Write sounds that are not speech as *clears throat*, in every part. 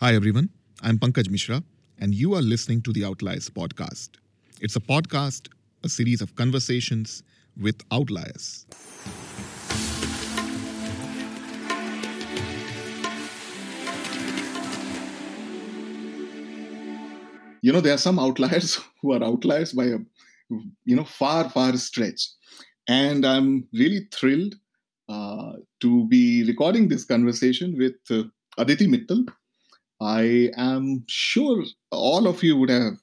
Hi, everyone. I'm Pankaj Mishra, and you are listening to the Outliers podcast. It's a podcast, a series of conversations with outliers. You know, there are some outliers *laughs* who are outliers by a you know far, far stretch. And I'm really thrilled uh, to be recording this conversation with uh, Aditi Mittal, I am sure all of you would have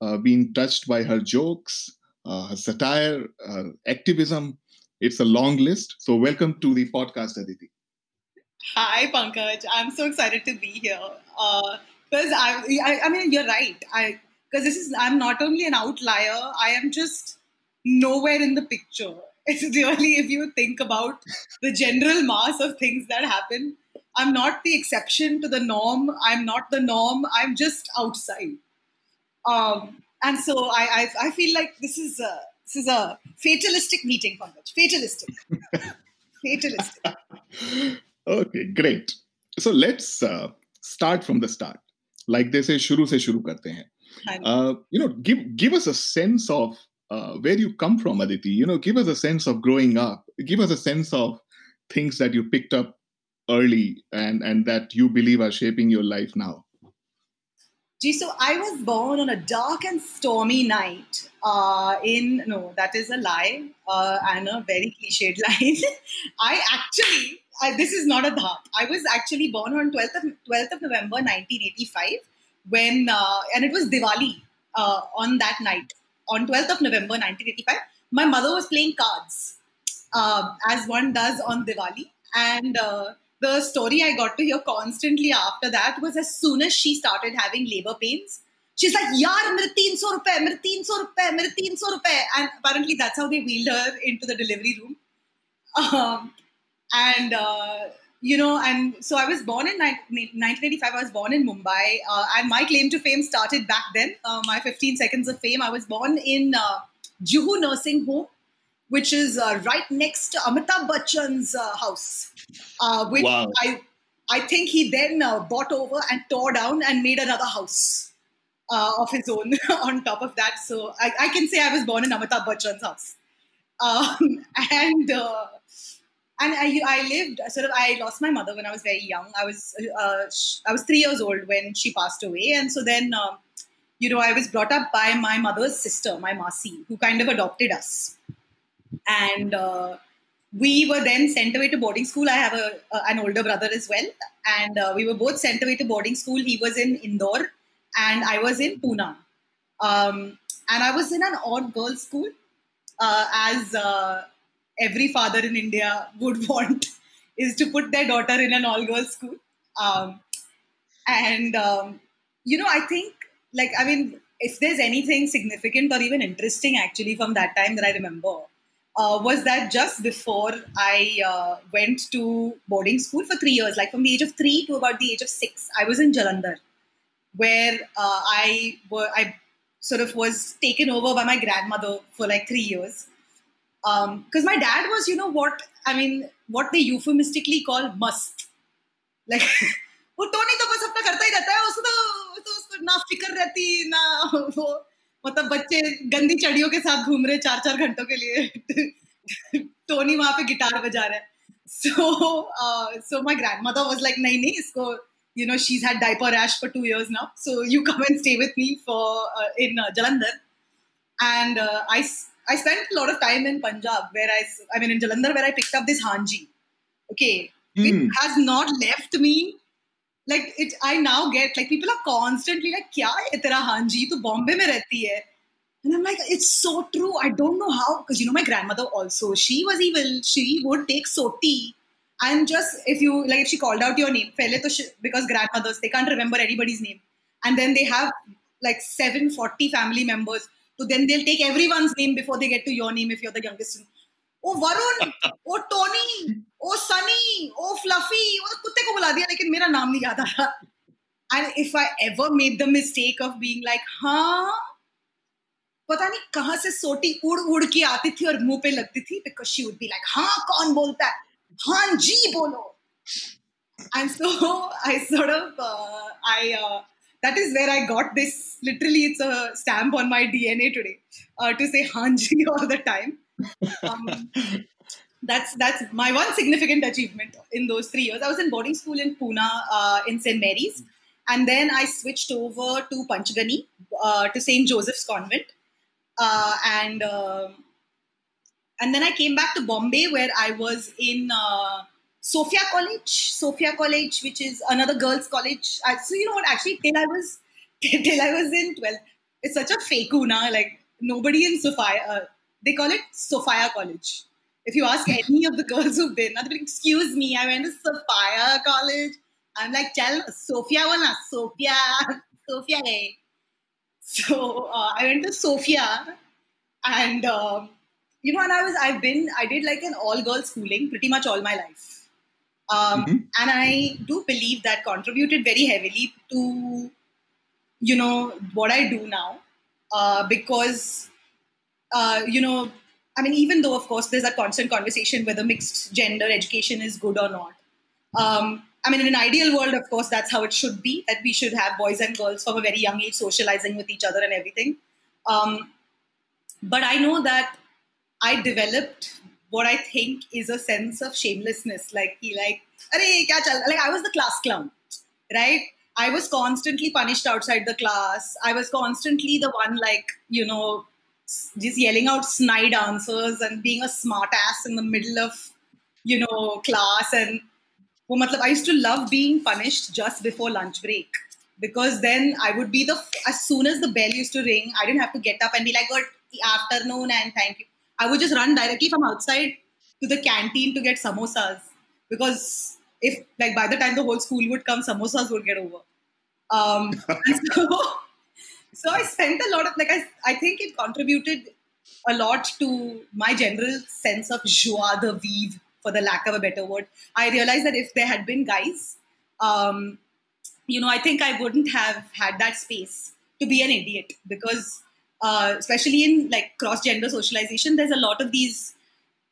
uh, been touched by her jokes, uh, her satire, activism. It's a long list. So, welcome to the podcast, Aditi. Hi, Pankaj. I'm so excited to be here. Because uh, I, I, I mean, you're right. I because this is I'm not only an outlier. I am just nowhere in the picture. *laughs* It's really, if you think about the general mass of things that happen, I'm not the exception to the norm. I'm not the norm. I'm just outside. Um, and so I, I, I feel like this is a this is a fatalistic meeting, Pankaj. Fatalistic. *laughs* fatalistic. Okay, great. So let's uh, start from the start. Like they say, shuru se shuru karte hain. Uh, you know, give give us a sense of uh, where you come from, Aditi. You know, give us a sense of growing up. Give us a sense of things that you picked up early and and that you believe are shaping your life now Gee, so I was born on a dark and stormy night uh, in, no, that is a lie uh, and a very cliched *laughs* line. I actually, I, this is not a dhat. I was actually born on 12th of, 12th of November 1985 when, uh, and it was Diwali uh, on that night. On 12th of November 1985, my mother was playing cards, uh, as one does on Diwali. And uh, the story I got to hear constantly after that was as soon as she started having labor pains, she's like, Yaar, mere 300 rupees, mere 300 rupees, mere 300 rupees. And apparently that's how they wheeled her into the delivery room. Um, and, uh, you know, and so I was born in 1985. I was born in Mumbai. Uh, and my claim to fame started back then. Uh, my 15 seconds of fame. I was born in uh, Juhu Nursing Home which is uh, right next to Amitabh Bachchan's uh, house, uh, which wow. I I think he then uh, bought over and tore down and made another house uh, of his own *laughs* on top of that. So I, I, can say I was born in Amitabh Bachchan's house, um, *laughs* and uh, and I, I lived sort of I lost my mother when I was very young. I was I was three years old when she passed away, and so then. Um, you know, I was brought up by my mother's sister, my Masi, who kind of adopted us and uh, we were then sent away to boarding school. I have a, an older brother as well, and uh, we were both sent away to boarding school. He was in Indore, and I was in Pune. Um, and I was in an odd girls' school, uh, as uh, every father in India would *laughs* want, is to put their daughter in an all girls' school. Um, and um, you know, I think, like, I mean, if there's anything significant or even interesting actually from that time that I remember, uh, was that just before I uh, went to boarding school for three years, like from the age of three to about the age of six, I was in Jalandhar, where uh, I were, I sort of was taken over by my grandmother for like three years. Because um, my dad was, you know, what I mean, what they euphemistically call must. Like, *laughs* वो Tony तो बस अपना करता ही रहता है उसको तो, तो उसको ना फिक्र रहती ना वो मतलब बच्चे गंदी चढ़ियों के साथ घूम रहे चार चार घंटों के लिए। *laughs* टोनी वहाँ पे गिटार बजा रहे so so my grandmother was like नहीं नहीं इसको you know she's had diaper rash for two years now so you come and stay with me for in Jalandhar and I I spend lot of time in Punjab where I I mean in Jalandhar where I pick up this हांजी okay it has not left me like i now get like people are constantly like kya hai tera hanji? Tu bombay mein rehti hai. And i'm like it's so true. I don't know how because you know my grandmother also she was evil. She would take soti. And just if you like if she called out your name because grandmothers they can't remember anybody's name. And then they have like 740 family members. So then they'll take everyone's name before they get to your name if you're the youngest. ओ वरुण ओ Tony ओ Sunny ओ Fluffy वो कुत्ते को बुला दिया लेकिन मेरा नाम नहीं याद आ रहा and if I ever made the mistake of being like हाँ पता नहीं कहाँ से सोटी उड़ उड़ के आती थी और मुँह पे लगती थी because she would be like हाँ कौन बोलता है हाँ जी बोलो and so I sort of uh, I uh, that is where I got this. Literally, it's a stamp on my DNA today uh, to say Hanji all the time. Um, *laughs* that's that's my one significant achievement in those three years. I was in boarding school in Pune uh, in St Mary's, and then I switched over to Panchgani uh, to St Joseph's Convent, uh, and um, and then I came back to Bombay where I was in uh, Sophia College, Sophia College, which is another girls' college. So you know what? Actually, till I was *laughs* till I was in 12th, it's such a fake una. Like nobody in Sophia, uh, they call it Sophia College. If you ask any of the girls who've been, they'll be, excuse me, I went to Sophia College. I'm like, tell Sophia one, Sophia, *laughs* Sophia. Hey. So uh, I went to Sophia, and um, you know, and I was, I've been, I did like an all girls schooling pretty much all my life. Um, mm-hmm. And I do believe that contributed very heavily to, you know, what I do now. Uh, because, uh, you know, I mean, even though, of course, there's a constant conversation whether mixed gender education is good or not. Um, I mean, in an ideal world, of course, that's how it should be that we should have boys and girls from a very young age socializing with each other and everything. Um, but I know that I developed what I think is a sense of shamelessness. Like he like, kya chal? like I was the class clown, right? I was constantly punished outside the class. I was constantly the one like, you know, just yelling out snide answers and being a smartass in the middle of, you know, class. And well, matlab, I used to love being punished just before lunch break because then I would be the, as soon as the bell used to ring, I didn't have to get up and be like, good afternoon and thank you I would just run directly from outside to the canteen to get samosas because if like by the time the whole school would come, samosas would get over. Um, so, so I spent a lot of like I I think it contributed a lot to my general sense of joie de vivre, for the lack of a better word. I realized that if there had been guys, um, you know, I think I wouldn't have had that space to be an idiot because uh, especially in like cross gender socialization, there's a lot of these,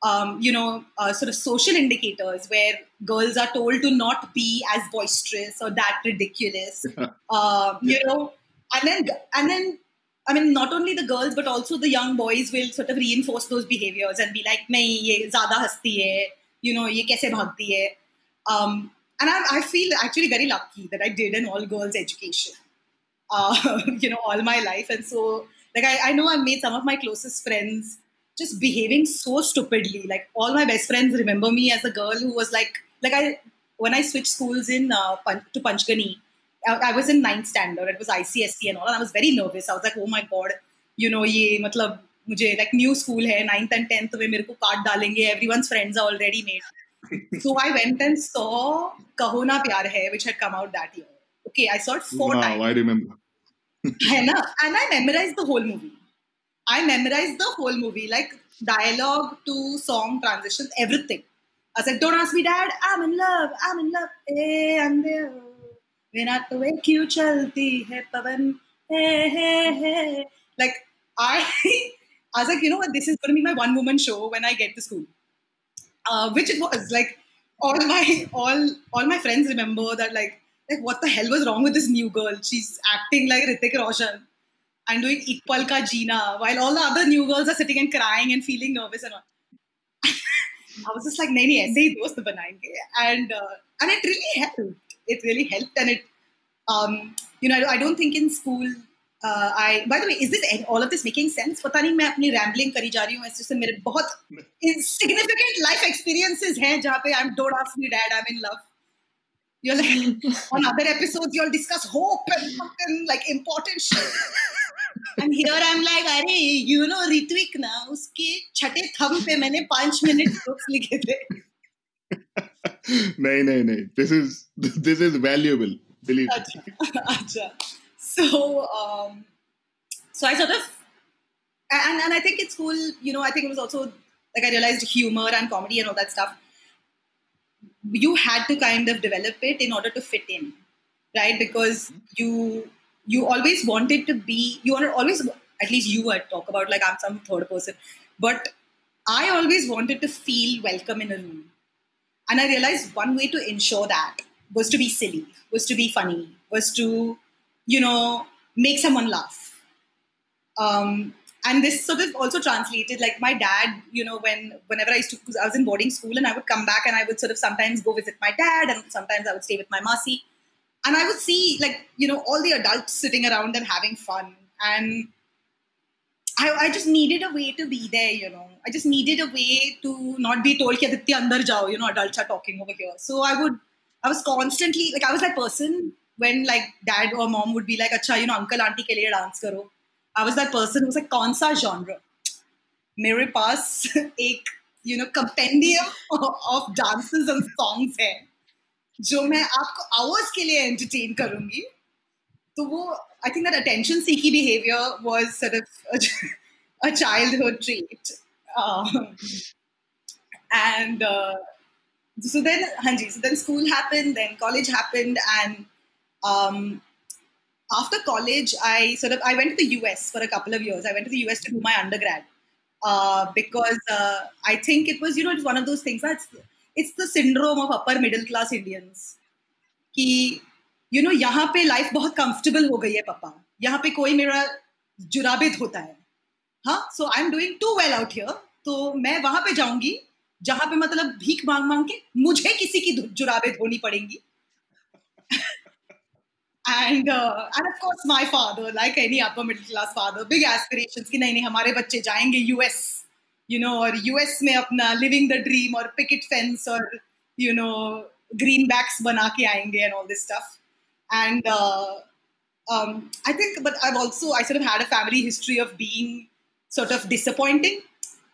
um, you know, uh, sort of social indicators where girls are told to not be as boisterous or that ridiculous, *laughs* uh, you know, and then and then I mean, not only the girls, but also the young boys will sort of reinforce those behaviors and be like, "Nahi, ye zada hasti hai, you know, ye kaise bhagti hai." Um, and I, I, feel actually very lucky that I did an all-girls education, uh, *laughs* you know, all my life. And so, like, I, I know I made some of my closest friends just behaving so stupidly. Like, all my best friends remember me as a girl who was like, like I when I switched schools in uh, to Panchgani, I, I, was in ninth standard. It was ICSE and all, and I was very nervous. I was like, oh my god, you know, ये मतलब मुझे like new school है ninth and tenth में मेरे को काट डालेंगे. Everyone's friends are already made. so I went and saw Kaho Na Pyar Hai, which had come out that year. Okay, I saw it four wow, times. I remember. and *laughs* I memorized the whole movie. I memorized the whole movie, like dialogue to song transitions, everything. I said, "Don't ask me, Dad. I'm in love. I'm in love. Hey, I'm there. रात वे क्यों चलती है पवन? है like I I was like you know what this is going to be my one woman show when I get to school. Uh, which it was like all my all all my friends remember that like like what the hell was wrong with this new girl? She's acting like Hrithik Roshan and doing Ek Pal Ka Jeena while all the other new girls are sitting and crying and feeling nervous and all. *laughs* I was just like, nahi, nahi, aise hi dost banayenge. And, uh, and it really helped. It really helped. And it, um, you know, I don't think in school, uh, I, by the way, is this all of this making sense? पता नहीं मैं अपनी rambling करी जा रही हूँ ऐसे से मेरे बहुत significant life experiences हैं जहाँ पे I'm don't ask me dad I'm in love you're like on other episodes you'll discuss hope and fucking like important shit. and here I'm like, अरे you know ऋत्विक ना उसके छठे थम पे मैंने पाँच मिनट बुक्स लिखे थे. no, no, no. This is *laughs* this is valuable. Believe Achha. me. So, um, so I sort of, and and I think it's cool. You know, I think it was also like I realized humor and comedy and all that stuff. You had to kind of develop it in order to fit in, right? Because mm-hmm. you you always wanted to be you are always at least you I talk about like I'm some third person, but I always wanted to feel welcome in a room and i realized one way to ensure that was to be silly, was to be funny, was to, you know, make someone laugh. Um, and this sort of also translated like my dad you know when whenever i used to i was in boarding school and i would come back and i would sort of sometimes go visit my dad and sometimes i would stay with my masi and i would see like you know all the adults sitting around and having fun and I, I just needed a way to be there, you know. I just needed a way to not be told कि aditya andar jao, you know, adults are talking over here. So I would, I was constantly like, I was that person when like dad or mom would be like, अच्छा, you know, uncle auntie के लिए dance करो. I was that person who was like, कौन सा genre? मेरे पास एक you know compendium of dances and songs है जो मैं आपको hours के लिए entertain करूँगी तो वो I think that attention seeking behavior was sort of a, *laughs* a childhood trait. Um, and uh, so then, Hanji, so then school happened, then college happened, and um, after college, I sort of I went to the US for a couple of years. I went to the US to do my undergrad uh, because uh, I think it was you know it's one of those things that's it's the syndrome of upper middle class Indians. You know यहाँ पे life बहुत comfortable हो गई है पापा। यहाँ पे कोई मेरा जुराबिद होता है। हाँ so I am doing too well out here तो मैं वहाँ पे जाऊँगी जहाँ पे मतलब भीख मांग मांग के मुझे किसी की जुराबिद होनी पड़ेगी। Uh, and of course my father like any upper middle class father big aspirations कि नहीं नहीं हमारे बच्चे जाएँगे यूएस यू नो और यूएस में अपना लिविंग द ड्रीम और पिकेट फेंस और यू नो ग्रीन बैक्स बना के आएँगे and all this stuff and uh, um, I think, but I've also I sort of had a family history of being sort of disappointing,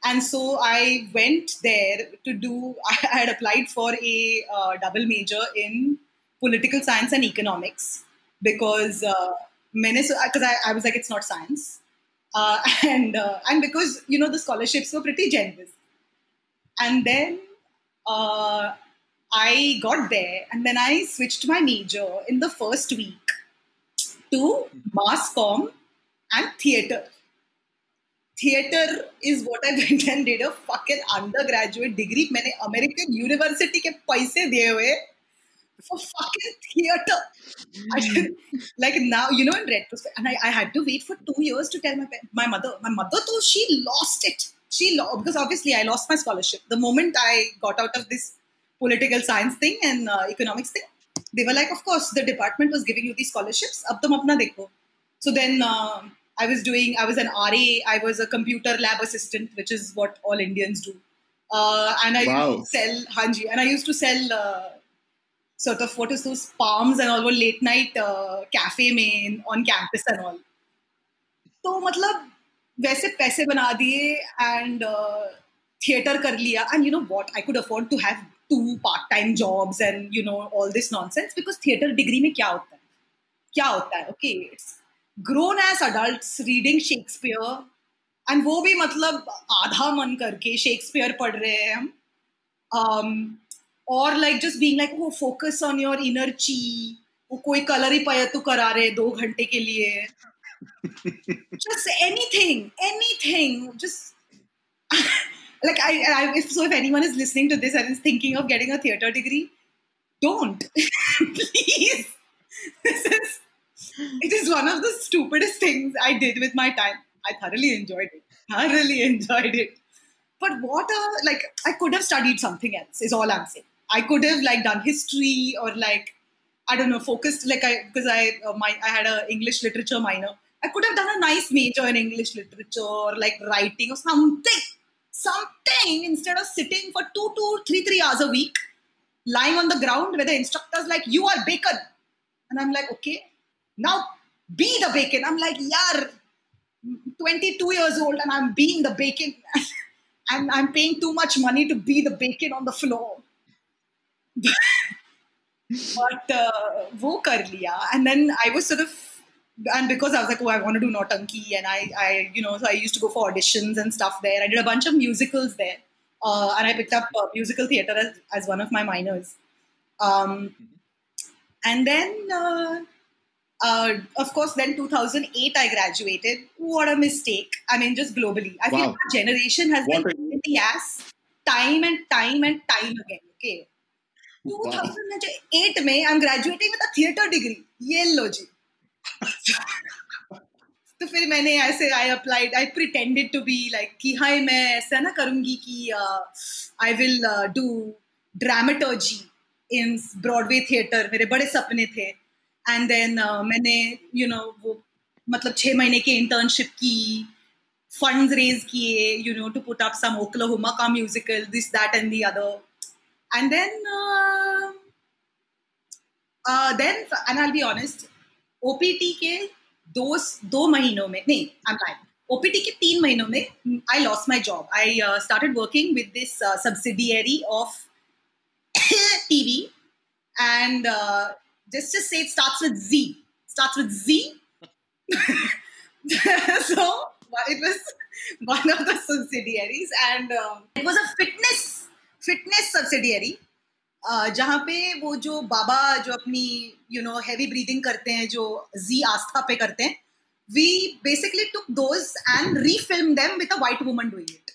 and so I went there to do. *laughs* I had applied for a uh, double major in political science and economics because uh, because I, I was like it's not science, uh, *laughs* and uh, and because you know the scholarships were pretty generous, and then uh, I got there and then I switched my major in the first week to mass com and theater. Theater is what I *laughs* went and did a fucking undergraduate degree. मैंने American University के पैसे दिए हुए for fucking theater. I did, like now, you know, in retrospect, and I, I had to wait for two years to tell my my mother. My mother, though, she lost it. She lost because obviously I lost my scholarship the moment I got out of this political science thing and uh, economics thing. They were like, of course, the department was giving you these scholarships. Ab tum apna dekho. So then uh, I was doing, I was an RA, I was a computer lab assistant, which is what all Indians do. Uh, and I wow. used to sell hanji, and I used to sell uh, sort of what is those palms and all, late night uh, cafe main on campus and all. तो मतलब वैसे पैसे बना दिए and theatre कर लिया and you know what I could afford to have two part-time jobs and you know all this nonsense because theater degree में क्या होता है क्या होता है okay it's grown as adults reading Shakespeare and वो भी मतलब आधा मन करके शेक्सपियर पढ़ रहे हैं हम um, और लाइक जस्ट बीइंग लाइक वो focus on your inner chi वो कोई कलर ही पाया तो करा रहे दो घंटे के लिए just anything anything just like I, I if, so if anyone is listening to this and is thinking of getting a theater degree don't. *laughs* Please. This is it is one of the stupidest things i did with my time. I thoroughly enjoyed it. Thoroughly enjoyed it. But what a like i could have studied something else is all i'm saying. I could have like done history or like i don't know focused like i because i uh, my i had a english literature minor. I could have done a nice major in english literature or like writing or something something instead of sitting for two, two, three, three hours a week, lying on the ground where the instructor's like, you are bacon. And I'm like, okay, now be the bacon. I'm like, yeah, 22 years old and I'm being the bacon. *laughs* and I'm paying too much money to be the bacon on the floor. *laughs* but uh, wo kar liya. And then I was sort of and because I was like, oh, I want to do Nautanki, and I, I, you know, so I used to go for auditions and stuff there. I did a bunch of musicals there, uh, and I picked up uh, musical theater as, as one of my minors. Um, and then, uh, uh of course, then 2008 I graduated. What a mistake! I mean, just globally, I wow. feel our generation has what been in the ass time and time and time again. Okay, 2008 में I am graduating with a theatre degree ये लो जी तो फिर मैंने ऐसे I applied I pretended to be like कि हाय मैं ऐसा ना करूँगी कि I will do dramaturgy in Broadway theatre मेरे बड़े सपने थे। एंड देन uh, मैंने यू you नो know, वो मतलब छः महीने की इंटर्नशिप की फंड्स रेज किए you know to put up some Oklahoma का musical this that and the other and then then and I be honest OPT के दो दो महीनों में नहीं आई एम लाइक ओपीटी के तीन महीनों में I lost my job I started working with this subsidiary of TV and just just say it starts with Z. Starts with Z. *laughs* so it was *laughs* one of the subsidiaries, and um, it was a fitness fitness subsidiary. Uh, जहाँ पे वो जो बाबा जो अपनी you know heavy breathing करते हैं जो जी आस्था पे करते हैं we basically took those and refilm them with a white woman doing it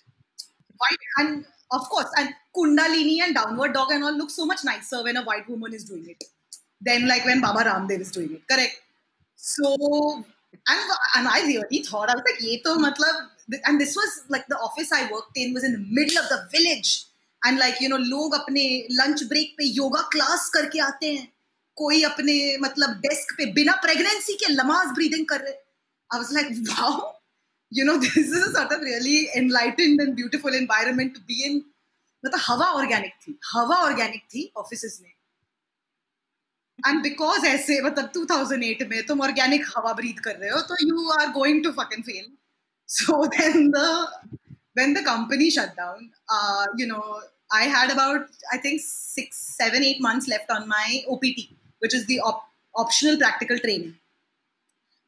white and of course and kundalini and downward dog and all look so much nicer when a white woman is doing it than like when baba ramdev is doing it correct so and, and i really thought i was like ye to matlab and this was like the office i worked in was in the middle of the village and like you know लोग अपने lunch break पे yoga class करके आते हैं। कोई अपने मतलब desk पे बिना प्रेगनेंसी के लमाज ब्रीदिंग कर रहे I was like wow you know, this is a sort of really enlightened and beautiful environment to be in. मतलब हवा ऑर्गेनिक थी। हवा ऑर्गेनिक थी ऑफ़िस में। एंड बिकॉज़ ऐसे मतलब 2008 में तुम ऑर्गेनिक हवा ब्रीथ कर रहे हो तो you are going to fucking fail so then the when the company shut down uh, you know i had about i think six seven eight months left on my opt which is the op- optional practical training.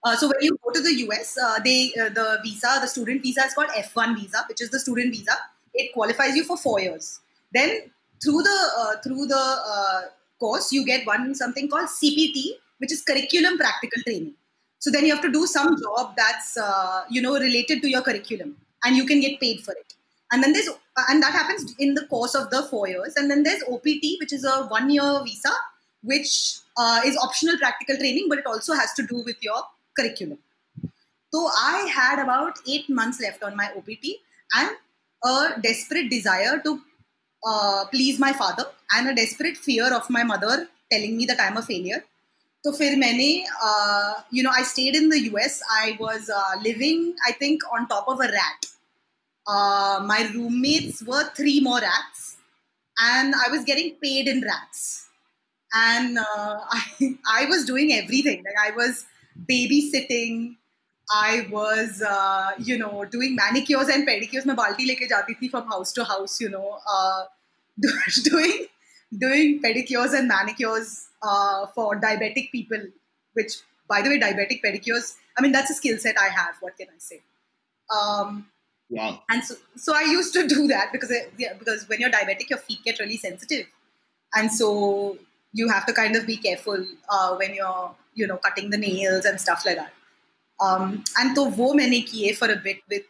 Uh, so when you go to the us uh, they uh, the visa the student visa is called f1 visa which is the student visa. It qualifies you for four years. Then through the uh, through the uh, course you get one something called cpt which is curriculum practical training. So then you have to do some job that's you know related to your curriculum and you can get paid for it. And then there's and that happens in the course of the four years. And then there's OPT, which is a one-year visa, which uh, is optional practical training, but it also has to do with your curriculum. So I had about eight months left on my OPT and a desperate desire to uh, please my father and a desperate fear of my mother telling me that I'm a failure. तो फिर मैंने you know I stayed in the US I was living I think on top of a rat my roommates were three more rats and I was getting paid in rats. And uh, I, I was doing everything. Like I was babysitting. I was, uh, you know, doing manicures and pedicures. मैं बाल्टी लेके जाती थी from house to house, you know, uh, doing pedicures and manicures uh, for diabetic people, which, by the way, diabetic pedicures, I mean, that's a skill set I have. What can I say? Um, wow. And so, so I used to *laughs* do that because, it, yeah, because when you're diabetic, your feet get really sensitive. And so you have to kind of be careful uh, when you're, you know, cutting the nails and stuff like that. Um, and so wo maine kiye for a bit with,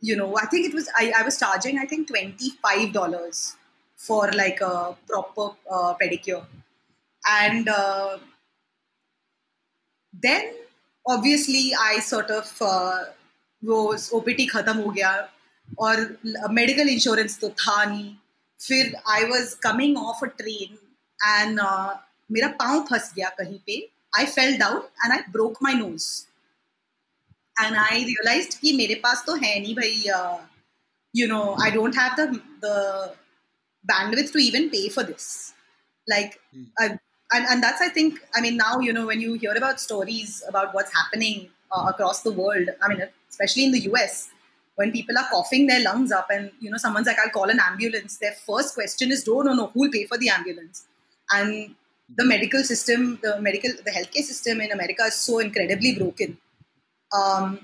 you know, I think it was, I, I was charging, I think $25 for like a proper uh, pedicure, and uh, then obviously I sort of uh, वो OPT खत्म हो गया और medical insurance तो था नहीं। फिर I was coming off a train and मेरा पाँव फंस गया कहीं पे। I fell down and I broke my nose and I realise कि मेरे पास तो है नहीं भाई you know I don't have the bandwidth to even pay for this like I, and, and that's i think i mean now you know when you hear about stories about what's happening uh, across the world i mean especially in the us when people are coughing their lungs up and you know someone's like i'll call an ambulance their first question is no no no who'll pay for the ambulance and the medical system the medical the healthcare system in america is so incredibly broken um,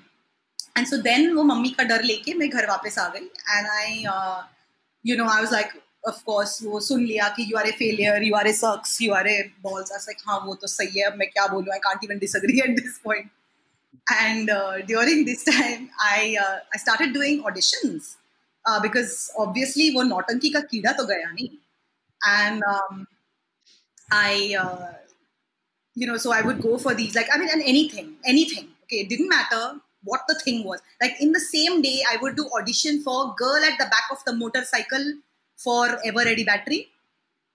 and so then वो mummy का डर लेके मैं घर वापस आ गई and I you know I was like of course वो सुन लिया कि you are a failure you are a sucks you are a balls I was like हाँ वो तो सही है अब मैं क्या बोलूँ I can't even disagree at this point and uh, during this time I uh, I started doing auditions uh, because obviously वो नौटंकी का कीड़ा तो गया नहीं and um, I, uh, you know, so I would go for these. Like, I mean, and anything, anything. Okay, it didn't matter what the thing was. Like in the same day, I would do audition for Girl at the Back of the Motorcycle for Eveready Battery.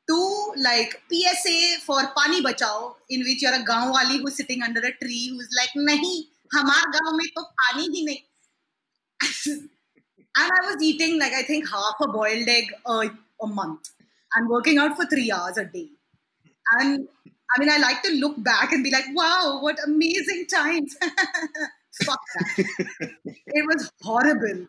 To like PSA for Pani Bachao, in which you're a gaon who's sitting under a tree who's like, nahi, hamar gaon mein to pani hi nahi. *laughs* and I was eating like I think half a boiled egg a, a month and working out for three hours a day. And I mean, I like to look back and be like, wow, what amazing times. *laughs* Fuck that. *laughs* it was horrible.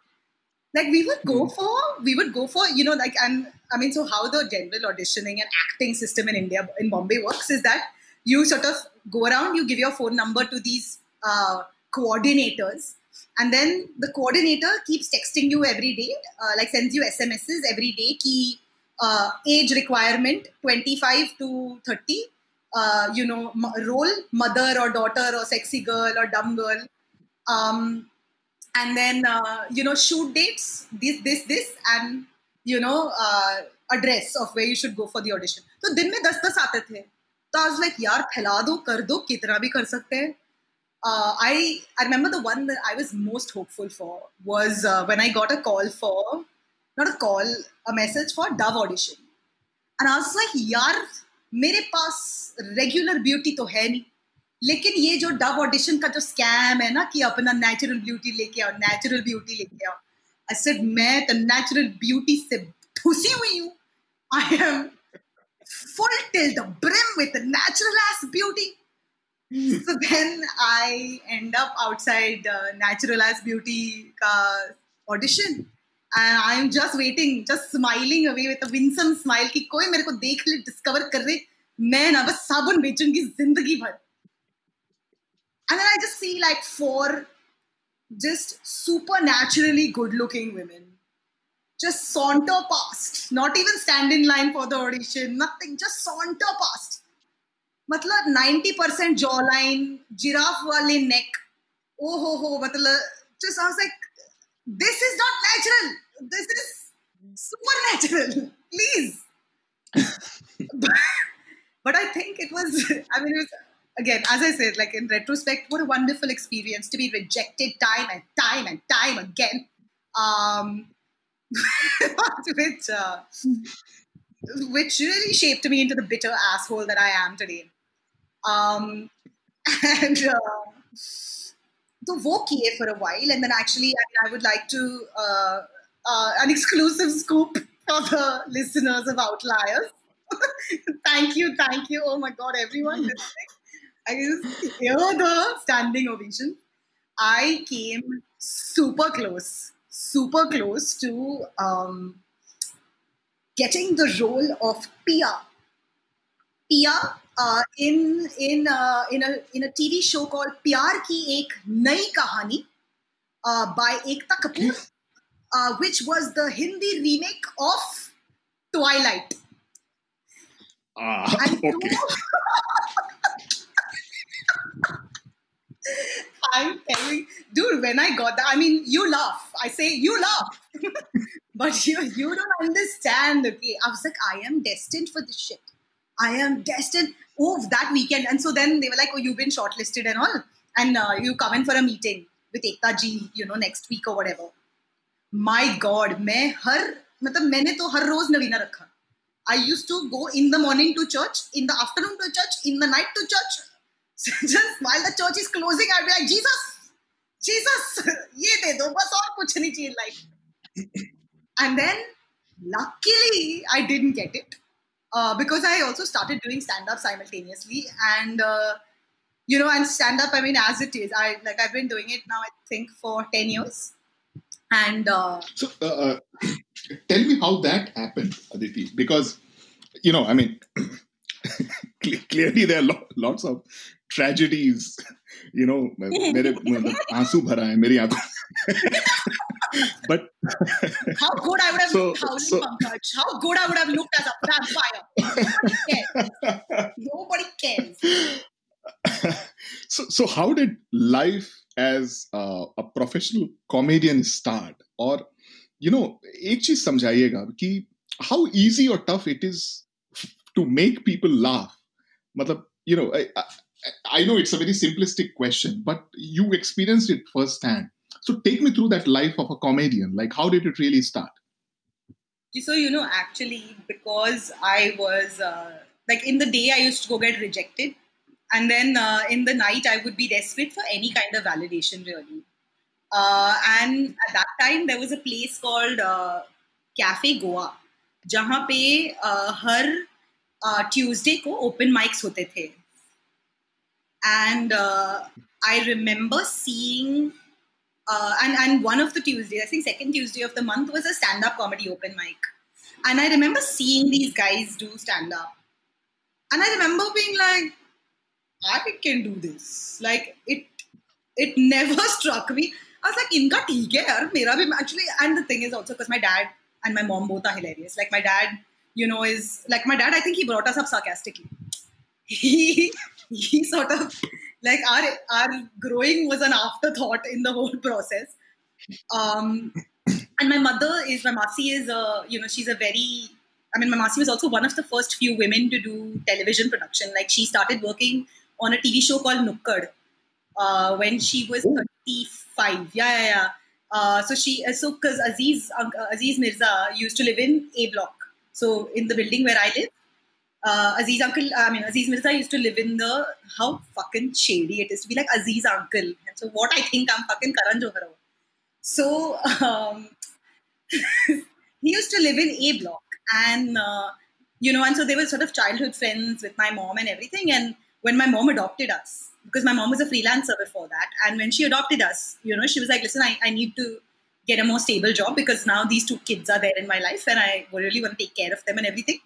Like we would go hmm. for, we would go for, you know, like, and I mean, so how the general auditioning and acting system in India, in Bombay works is that you sort of go around, you give your phone number to these uh, coordinators, and then the coordinator keeps texting you every day, uh, like sends you SMSs every day, key uh, age requirement 25 to 30, uh, you know, m- role mother or daughter or sexy girl or dumb girl um, and then uh, you know shoot dates this this this and you know uh, address of where you should go for the audition तो दिन में दस दस आते थे तो आई was like यार फैला दो कर दो कितना भी कर सकते हैं uh, I I remember the one that I was most hopeful for was uh, when I got a call for not a call a message for Dove audition and I was like यार मेरे पास regular beauty तो है नहीं लेकिन ये जो dub audition का जो स्कैम है ना कि अपना नेचुरल ब्यूटी लेके आओ नेचुरल ब्यूटी लेके आओ। असर मैं तो नेचुरल ब्यूटी से ठुसी हुई हूँ। I am full till the brim with natural S beauty so then I end up outside natural S beauty का audition and I am just waiting just smiling away with winsome smile कि कोई मेरे को देख ले discover कर। रहे मैं ना बस साबुन बेचूँगी ज़िंदगी भर। and then I just see like four just supernaturally good looking women just saunter past, not even stand in line for the audition, nothing, just saunter past. मतलब 90% jawline, giraffe wale neck. Oh ho ho, मतलब just I was like, this is not natural. This is supernatural. Please. but, *laughs* but I think it was, *laughs* I mean, it was again, as I said, like in retrospect, what a wonderful experience to be rejected time and time and time again. Um, *laughs* which, uh, which really shaped me into the bitter asshole that I am today. Um, and uh, woke here for a while, and then actually, I, mean, I would like to uh, uh, an exclusive scoop for the listeners of Outliers. *laughs* thank you, thank you. Oh my God, everyone *laughs* listening. I just hear the standing ovation. I came super close, super close to um, getting the role of Pia. Pia uh, in in uh, in a in a TV show called Pyar Ki Ek Nai Kahani uh, by Ekta Kapoor, uh, which was the Hindi remake of Twilight. Ah, *laughs* okay. *laughs* I'm telling, dude, when I got that, I mean, you laugh. I say you laugh, *laughs* but you you don't understand. Okay, I was like, I am destined for this shit. I am destined. Oh, that weekend, and so then they were like, oh, you've been shortlisted and all, and uh, you come in for a meeting with Ekta ji, you know, next week or whatever. My God, मैं हर मतलब मैंने तो हर रोज नवीना रखा. I used to go in the morning to church, in the afternoon to church, in the night to church, *laughs* just while the church is closing, I'd be like, Jesus, Jesus, ye de do, bas aur kuch nahi chahiye life. and then, luckily, I didn't get it uh, because I also started doing stand up simultaneously. And, uh, you know, and stand up, I mean, as it is, I like I've been doing it now, I think, for 10 years. And uh, so, uh, uh, tell me how that happened, Aditi, because, you know, I mean, *laughs* clearly there are lots of tragedies you know मेरे आँसू भरा है मेरी आँखों but how good I would have so, looked Howling so, Pankaj. How good I would have looked as a vampire. Nobody cares. Nobody cares. so, so how did life as uh, a professional comedian start? Or, you know, एक चीज़ समझाइएगा कि how easy or tough it is to make people laugh? Matlab, you know, I, I, I know it's a very simplistic question, but you experienced it firsthand. So take me through that life of a comedian. Like, how did it really start? So, you know, actually, because I was uh, like in the day, I used to go get rejected. And then uh, in the night, I would be desperate for any kind of validation, really. Uh, and at that time, there was a place called uh, Cafe Goa, जहाँ पे uh, हर Tuesday uh, को open mics होते थे and uh, I remember seeing uh, and and one of the Tuesdays, I think second Tuesday of the month was a stand up comedy open mic, and I remember seeing these guys do stand up, and I remember being like, I can do this. Like it, it *laughs* never struck me. I was like, "Inka theek hai yaar, mera bhi actually." And the thing is also because my dad and my mom both are hilarious. Like my dad, you know, is like my dad. I think he brought us up sarcastically. *laughs* He he sort of like our our growing was an afterthought in the whole process. Um, and my mother is my Masi is a you know she's a very I mean my Masi was also one of the first few women to do television production. Like she started working on a TV show called Nukkad uh, when she was Ooh. 35. Yeah, yeah, yeah. Uh, so she so because Aziz uh, Aziz Mirza used to live in A block. So in the building where I live, uh, Aziz uncle, I mean, Aziz Mirza used to live in the, how fucking shady it is to be like Aziz uncle. And so what I think I'm fucking Karan Johar. So um, *laughs* he used to live in A block. And, uh, you know, and so they were sort of childhood friends with my mom and everything. And when my mom adopted us, because my mom was a freelancer before that, and when she adopted us, you know, she was like, listen, I, I need to get a more stable job because now these two kids are there in my life and I really want to take care of them and everything.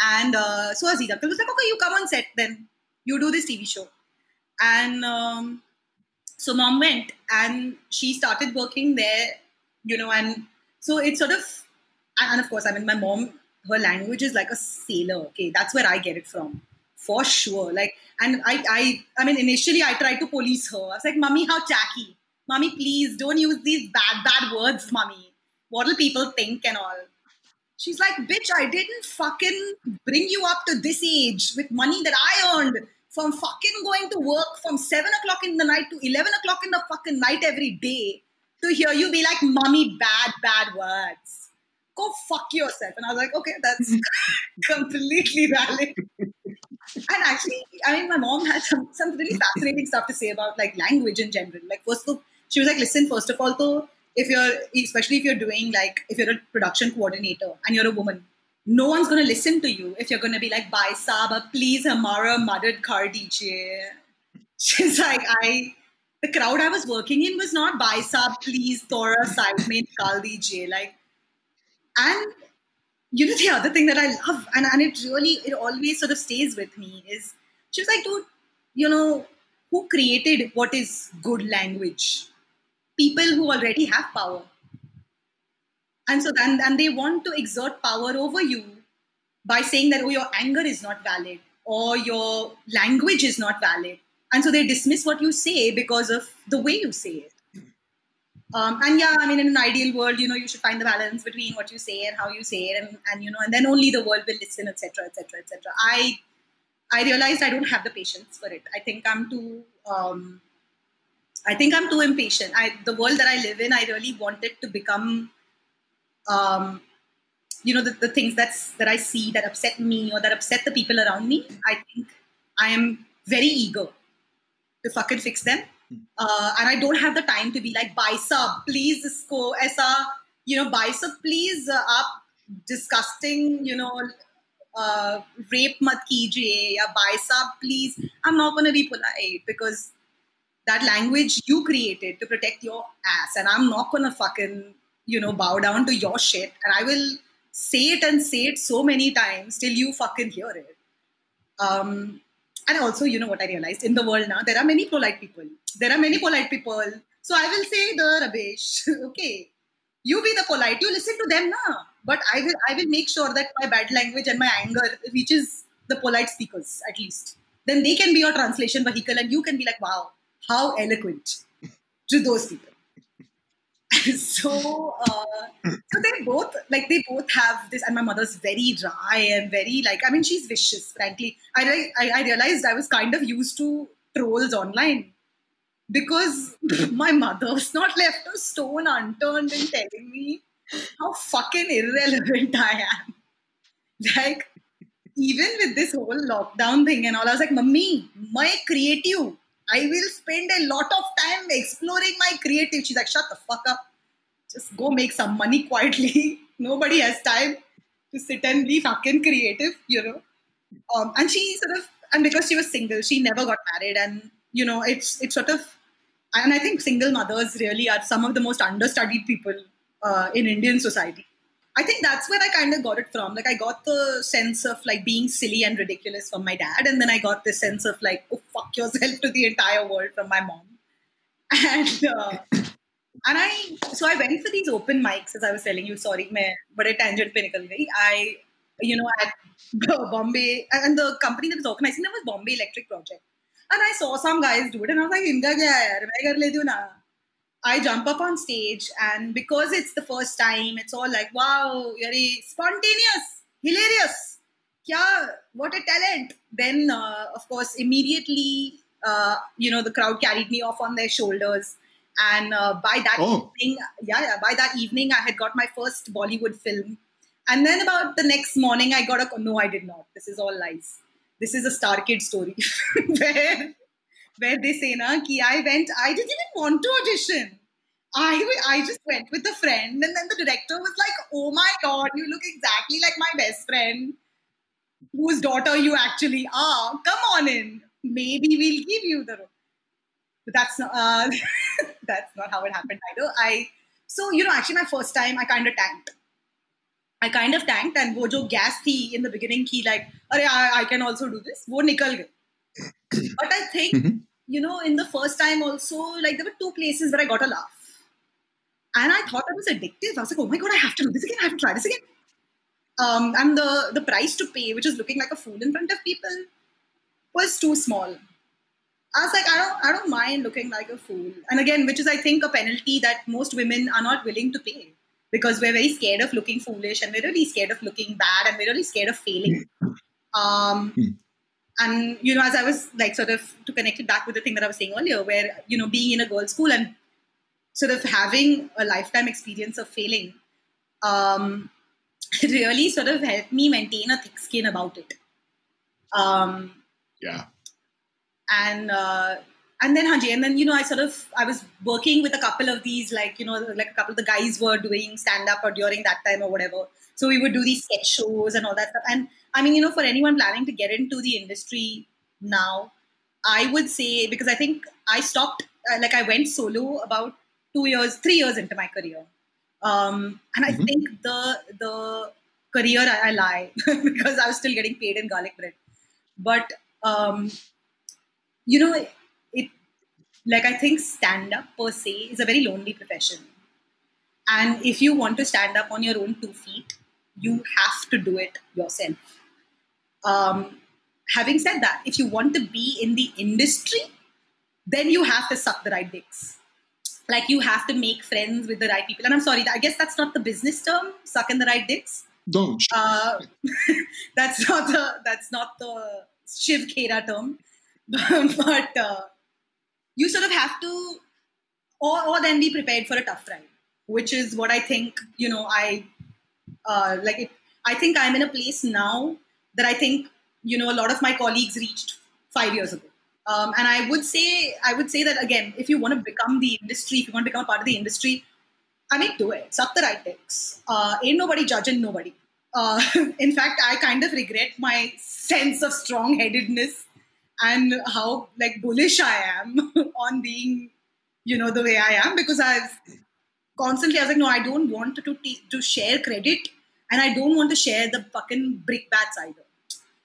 And uh, so Aziz Uncle was like, okay, you come on set then. You do this TV show. And um, so mom went and she started working there, you know, and so it's sort of, and of course, I mean, my mom, her language is like a sailor. Okay, that's where I get it from, for sure. Like, and I, I, I mean, initially I tried to police her. I was like, "Mommy, how tacky! Mommy, please don't use these bad, bad words, mommy. What will people think and all?" She's like, bitch, I didn't fucking bring you up to this age with money that I earned from fucking going to work from 7 o'clock in the night to 11 o'clock in the fucking night every day to hear you be like, mommy, bad, bad words. Go fuck yourself. And I was like, okay, that's *laughs* completely valid. and actually, I mean, my mom had some, some really fascinating stuff to say about like language in general. Like, first of all, she was like, listen, first of all, though, if you're especially if you're doing like if you're a production coordinator and you're a woman no one's going to listen to you if you're going to be like bye saba please hamara madad kar dijiye. *laughs* She's like i the crowd i was working in was not bye sab please thora side mein kal dijiye. Like and you know the other thing that i love and, and it really it always sort of stays with me is she was like dude you know who created what is good language people who already have power. And so then and they want to exert power over you by saying that, oh, your anger is not valid or your language is not valid. And so they dismiss what you say because of the way you say it. Um, and yeah, I mean, in an ideal world, you know, you should find the balance between what you say and how you say it, and, and you know, and then only the world will listen, etc., etc., etc. I I realized I don't have the patience for it. I think I'm too um, I think I'm too impatient. I the world that I live in, I really want it to become, um, you know, the, the things that's that I see that upset me or that upset the people around me. I think I am very eager to fucking fix them, uh, and I don't have the time to be like, "Baisa, please, isko aisa," you know, "Baisa, please, uh, up disgusting," you know. Uh, rape mat kijiye ya baisa please i'm not going to be polite because that language you created to protect your ass. And I'm not gonna fucking, you know, bow down to your shit. And I will say it and say it so many times till you fucking hear it. Um, and also, you know what I realized in the world now, there are many polite people. There are many polite people. So I will say the rubbish. *laughs* okay. You be the polite. You listen to them now. But I will I will make sure that my bad language and my anger reaches the polite speakers at least. Then they can be your translation vehicle and you can be like, wow, how eloquent to those people. *laughs* so uh, so they both like they both have this and my mother's very dry and very like i mean she's vicious frankly i i, I realized i was kind of used to trolls online because *laughs* my mother's not left a stone unturned in telling me how fucking irrelevant i am like even with this whole lockdown thing and all i was like mummy my creative I will spend a lot of time exploring my creative. She's like, shut the fuck up. Just go make some money quietly. *laughs* Nobody has time to sit and be fucking creative, you know. Um, and she sort of, and because she was single, she never got married. And, you know, it's, it's sort of, and I think single mothers really are some of the most understudied people uh, in Indian society. I think that's where I kind of got it from. Like I got the sense of like being silly and ridiculous from my dad, and then I got this sense of like, oh fuck yourself *laughs* to the entire world from my mom. And uh, and I so I went for these open mics as I was telling you. Sorry, me, but a tangent pinnacle. I you know at Bombay and the company that was organizing that was Bombay Elektrik Projekt, and I saw some guys do it, and I was like, इनका क्या I jump up on stage, and because it's the first time, it's all like, wow, very spontaneous, hilarious. Yeah, what a talent. Then, uh, of course, immediately, uh, you know, the crowd carried me off on their shoulders. And uh, by that Oh. evening, yeah, yeah, by that evening, I had got my first Bollywood film. And then about the next morning, I got a no, I did not. This is all lies. This is a Star Kid story *laughs* where where they say na ki I went, I didn't even want to audition. I I just went with a friend, and then the director was like, "Oh my god, you look exactly like my best friend, whose daughter you actually are. Come on in. Maybe we'll give you the role." But that's not uh, *laughs* that's not how it happened either. I so you know actually my first time I kind of tanked. I kind of tanked, and वो जो gas थी in the beginning की like, अरे I, I can also do this. वो निकल गई. But I think Mhm. you know, in the first time also, like there were two places where I got a laugh. And I thought it was addictive. I was like, oh my god, I have to do this again. I have to try this again. Um, and the, the price to pay, which is looking like a fool in front of people, was too small. I was like, I don't, I don't mind looking like a fool. And again, which is I think a penalty that most women are not willing to pay because we're very scared of looking foolish and we're really scared of looking bad and we're really scared of failing. Um, Hmm. And you know, as I was like sort of to connect it back with the thing that I was saying earlier, where you know, being in a girls' school and sort of having a lifetime experience of failing, um, *laughs* really sort of helped me maintain a thick skin about it. Um, Yeah. and uh, and then Hanji, and then you know I sort of I was working with a couple of these like you know like a couple of the guys were doing stand up or during that time or whatever. So we would do these sketch shows and all that stuff. And I mean, you know, for anyone planning to get into the industry now, I would say because I think I stopped uh, like I went solo about two years, three years into my career, um, and I Mhm. think the the career I, I lie *laughs* because I was still getting paid in garlic bread, but um, you know, like I think stand up per se is a very lonely profession. And if you want to stand up on your own two feet, you have to do it yourself. Um, having said that, if you want to be in the industry, then you have to suck the right dicks. Like you have to make friends with the right people. And I'm sorry, I guess that's not the business term, sucking the right dicks. Don't. Uh, *laughs* that's not the that's not the Shiv Khera term, *laughs* but uh, you sort of have to, or, or then be prepared for a tough ride, which is what I think. You know, I uh, like it. I think I'm in a place now that I think you know a lot of my colleagues reached five years ago. Um, and I would say, I would say that again, if you want to become the industry, if you want to become a part of the industry, I mean, do it. Suck the right dicks. Uh, ain't nobody judging nobody. Uh, *laughs* in fact, I kind of regret my sense of strong-headedness and how like bullish I am *laughs* on being, you know, the way I am because I've constantly I was like, no, I don't want to to, share credit and I don't want to share the fucking brickbats either.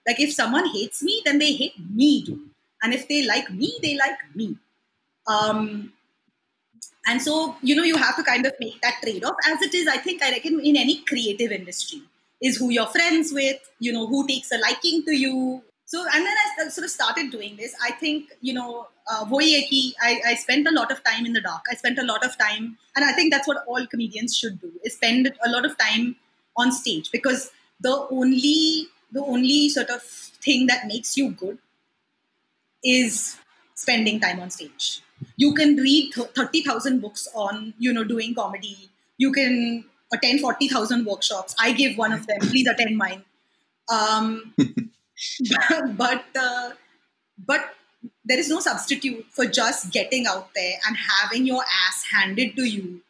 Like if someone hates me, then they hate me too, and if they like me, they like me. Um, and so, you know, you have to kind of make that trade off. As it is, I think, I reckon, in any creative industry, is who you're friends with, you know, who takes a liking to you. So and then I sort of started doing this. I think you know, uh, I, I spent a lot of time in the dark. I spent a lot of time, and I think that's what all comedians should do: is spend a lot of time on stage because the only the only sort of thing that makes you good is spending time on stage. You can read thirty thousand books on you know doing comedy. You can attend forty thousand workshops. I give one of them. Please attend mine. Um, *laughs* *laughs* but uh, but there is no substitute for just getting out there and having your ass handed to you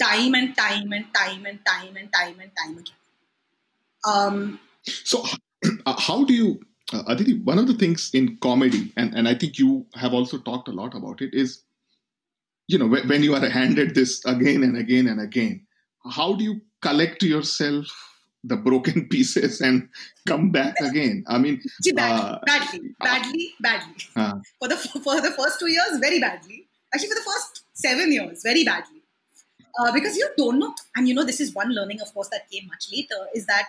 time and time and time and time and time and time again. Um, so, *clears throat* uh, how do you, uh, Aditi? One of the things in comedy, and, and I think you have also talked a lot about it, is you know when, when you are *laughs* handed this again and again and again, how do you collect yourself the broken *laughs* pieces and come back again. I mean, See, badly, uh, badly, badly, badly. Uh, for the for the first two years, very badly. Actually, for the first seven years, very badly. Uh, because you don't know, and you know, this is one learning, of course, that came much later, is that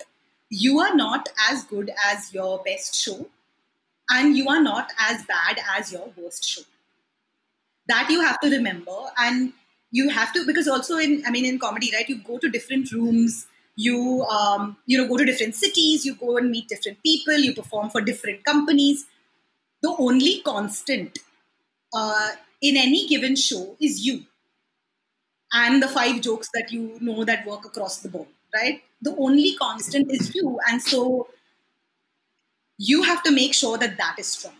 you are not as good as your best show, and you are not as bad as your worst show. That you have to remember, and you have to because also in, I mean, in comedy, right? You go to different rooms you um, you know go to different cities you go and meet different people you perform for different companies. The only constant uh, in any given show is you and the five jokes that you know that work across the board right? The only constant is you. And so you have to make sure that that is strong.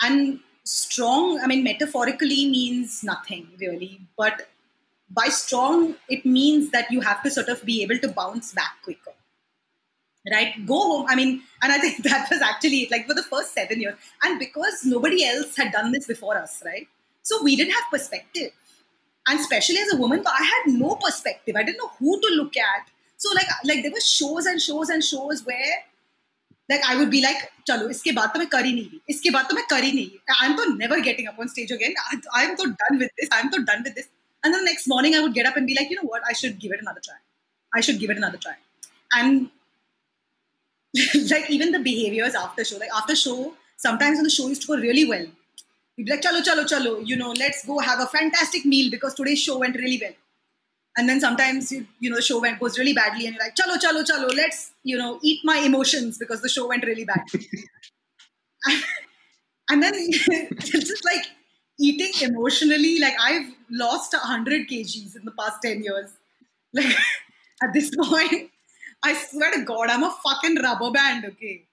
And strong i mean metaphorically means nothing really but by strong it means that you have to sort of be able to bounce back quicker. Right? Go home. I mean and i think *laughs* that was actually like for the first seven years. And because nobody else had done this before us right? So we didn't have perspective. And especially as a woman i had no perspective. I didn't know who to look at. So like like there were shows and shows and shows where like i would be like chalo iske baad to main kar hi nahi iske baad to main nahi i'm to never getting up on stage again. I'm so done with this. I'm so done with this. And then the next morning, I would get up and be like, you know what? I should give it another try. I should give it another try. And *laughs* like even the behaviors after show, like after show, sometimes when the show used to go really well, you'd be like, chalo, chalo, chalo, you know, let's go have a fantastic meal because today's show went really well. And then sometimes, you, you know, the show went goes really badly and you're like, chalo, chalo, chalo, let's, you know, eat my emotions because the show went really bad. *laughs* *laughs* and then it's just like, eating emotionally, like I've lost 100 kgs in the past 10 years. *laughs* Like at this point, I swear to God, I'm a fucking rubber band, okay?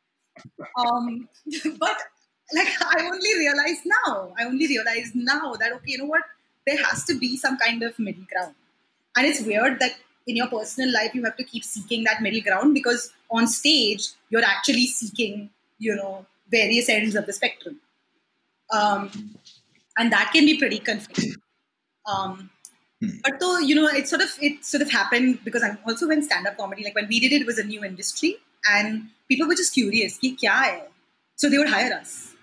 Um, *laughs* but like I only realize now, I only realize now that, okay, you know what? There has to be some kind of middle ground. And it's weird that in your personal life, you have to keep seeking that middle ground because on stage, you're actually seeking, you know, various ends of the spectrum. Um, and that can be pretty confusing. Um, hmm. But though you know, it sort of it sort of happened because I'm also when stand-up comedy, like when we did it, it was a new industry, and people were just curious, कि क्या है? So they would hire us.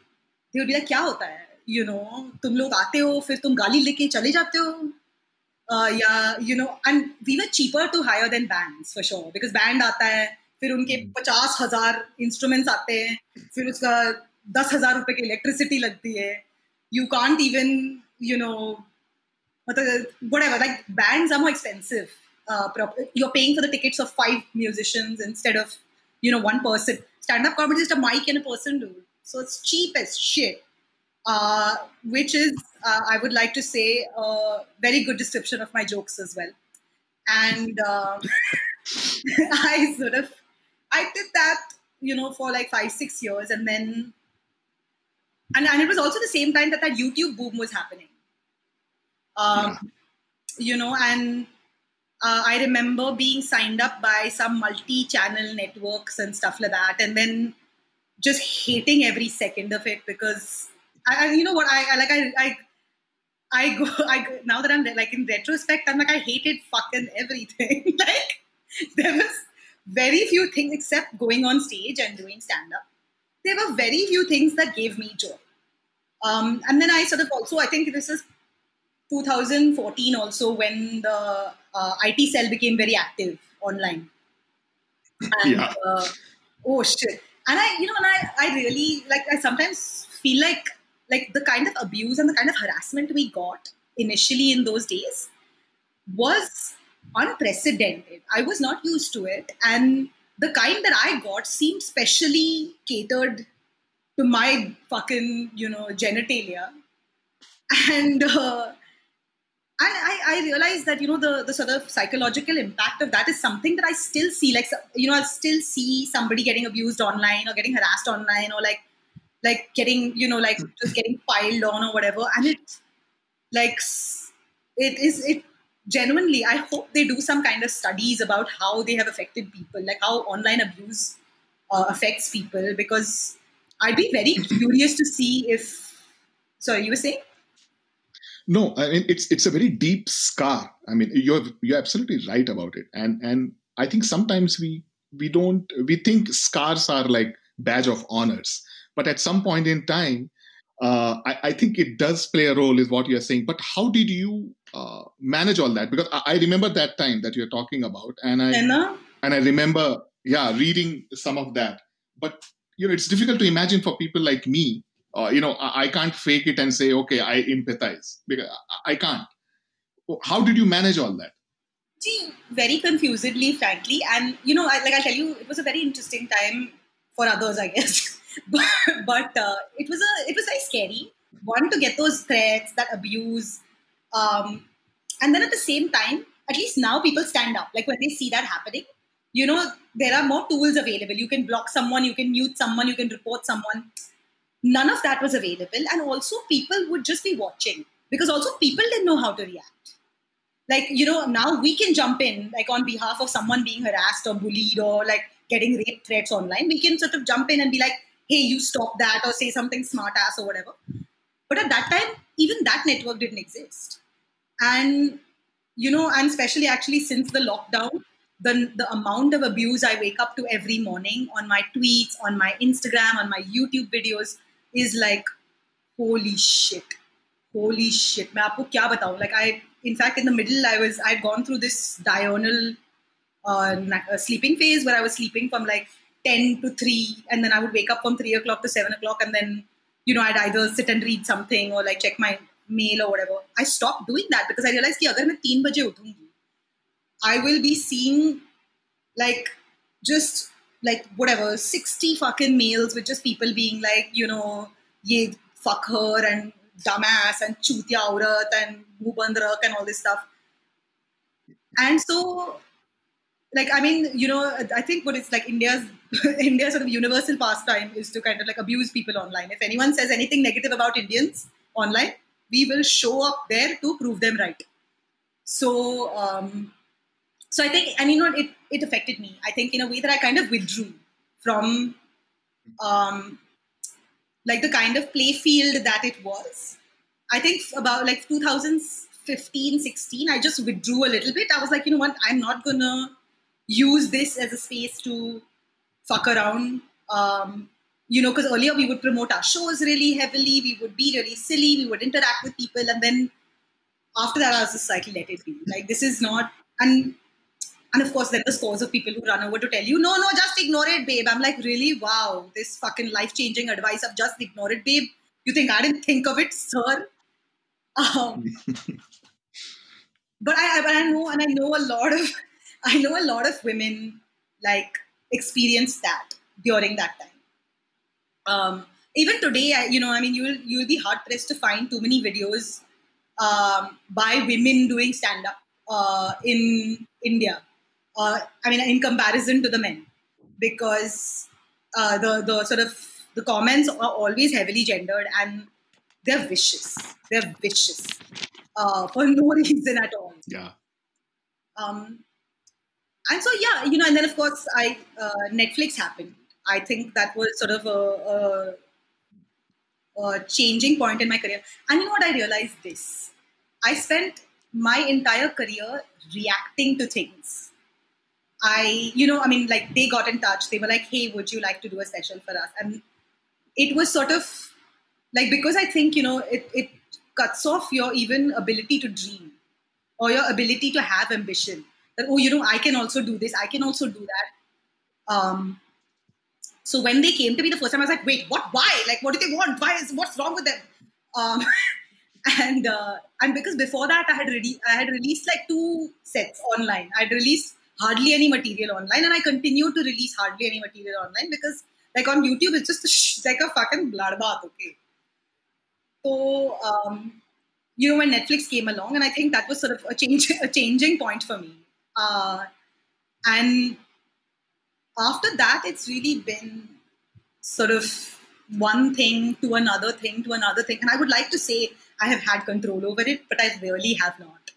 They would be like, क्या होता है? You know, तुम लोग आते हो, फिर तुम गाली लेके चले जाते हो. Uh, yeah, you know, and we were cheaper to hire than bands for sure because band आता है, फिर उनके hmm. पचास हज़ार इंस्ट्रूमेंट्स आते हैं, फिर उसका दस हज़ार रुपए की इलेक्ट्रिसिटी लगती है you can't even, you know, whatever. Like bands are more expensive. Uh, you're paying for the tickets of five musicians instead of, you know, one person. Stand-up comedy is just a mic and a person, dude. So it's cheap as shit. Uh, which is, uh, I would like to say, a very good description of my jokes as well. And um, *laughs* I sort of, I did that, you know, for like five, six years, and then and, and it was also the same time that that YouTube boom was happening. Um, You know, and uh, I remember being signed up by some multi-channel networks and stuff like that, and then just hating every second of it because I, you know what I, I like I, I I go *laughs* I go, now that I'm like in retrospect I'm like I hated fucking everything. *laughs* Like there was very few things except going on stage and doing stand up there were very few things that gave me joy. Um, and then I sort of also, I think this is 2014 also when the uh, IT cell became very active online. And, yeah. Uh, oh shit. and I, you know, and I, I really like. I sometimes feel like like the kind of abuse and the kind of harassment we got initially in those days was unprecedented. I was not used to it, and the kind that I got seemed specially catered to my fucking you know genitalia, and. Uh, I, I realized that you know the, the sort of psychological impact of that is something that I still see like you know I still see somebody getting abused online or getting harassed online or like like getting you know like just getting piled on or whatever and it like it is it genuinely I hope they do some kind of studies about how they have affected people like how online abuse uh, affects people because I'd be very curious to see if sorry you were saying no, I mean it's it's a very deep scar. I mean you're you're absolutely right about it, and and I think sometimes we we don't we think scars are like badge of honors, but at some point in time, uh, I, I, think it does play a role, is what you're saying. But how did you uh, manage all that? Because I, I, remember that time that you're talking about, and I Anna? and I remember, yeah, reading some of that. But you know, it's difficult to imagine for people like me uh, you know, I, I, can't fake it and say, okay, I empathize because I, I can't. How did you manage all that? Gee, very confusedly, frankly. And, you know, I, like I'll tell you, it was a very interesting time for others, I guess. *laughs* but but uh, it was a it was very scary. One to get those threats, that abuse, um, and then at the same time, at least now people stand up. Like when they see that happening, you know, there are more tools available. You can block someone, you can mute someone, you can report someone. None of that was available. And also people would just be watching. Because also people didn't know how to react. Like you know now we can jump in like on behalf of someone being harassed or bullied or like getting rape threats online. We can sort of jump in and be like hey you stop that or say something smart ass or whatever. But at that time even that network didn't exist and you know and especially actually since the lockdown the, the amount of abuse I wake up to every morning on my tweets, on my Instagram, on my YouTube videos is like holy shit holy shit मैं आपको क्या बताऊँ like I in fact in the middle I was I'd gone through this diurnal uh, sleeping phase where I was sleeping from like 10 to 3 and then I would wake up from 3 o'clock to 7 o'clock and then you know I'd either sit and read something or like check my mail or whatever I stopped doing that because I realized कि अगर मैं 3 बजे उठूंगी I will be seeing like just like whatever 60 fucking mails with just people being like you know ye fuck her and dumbass and chutya aurat and mubandrak and all this stuff and so like i mean you know i think what it's like india's *laughs* india's sort of universal pastime is to kind of like abuse people online if anyone says anything negative about indians online we will show up there to prove them right so um so I think, and you know, it, it affected me. I think in a way that I kind of withdrew from um, like the kind of play field that it was. I think about like 2015, 16, I just withdrew a little bit. I was like, you know what, I'm not gonna use this as a space to fuck around. Um, you know, because earlier we would promote our shows really heavily, we would be really silly, we would interact with people, and then after that, I was just like, let it be. Like, this is not, and and of course, then the scores of people who run over to tell you, no, no, just ignore it, babe. I'm like, really? Wow, this fucking life changing advice of just ignore it, babe. You think I didn't think of it, sir? Um, *laughs* but I, but I know, and I know a lot of, *laughs* I know a lot of women like experienced that during that time. Um, even today, I, you know, I mean, you'll you'll be hard pressed to find too many videos um, by women doing stand up uh, in India uh, I mean, in comparison to the men, because uh, the the sort of the comments are always heavily gendered and they're vicious. They're vicious uh, for no *laughs* reason at all. Yeah. Um, and so yeah, you know, and then of course, I uh, Netflix happened. I think that was sort of a, a, a changing point in my career. And you know what? I realized this. I spent my entire career reacting to things I, you know, I mean, like they got in touch. They were like, hey, would you like to do a session for us? And it was sort of like, because I think, you know, it, it cuts off your even ability to dream or your ability to have ambition. That, oh, you know, I can also do this. I can also do that. Um, So when they came to me the first time, I was like, wait, what? Why? Like, what do they want? Why is what's wrong with them? Um, *laughs* and uh, and because before that, I had re- I had released like two sets online. I'd released hardly any material online, and I continue to release hardly any material online because like on YouTube, it's just a sh- like a fucking bloodbath. Okay. So um, you know when Netflix came along, and I think that was sort of a change *laughs* a changing point for me. Uh, and after that, it's really been sort of one thing to another thing to another thing. And I would like to say I have had control over it, but I really have not.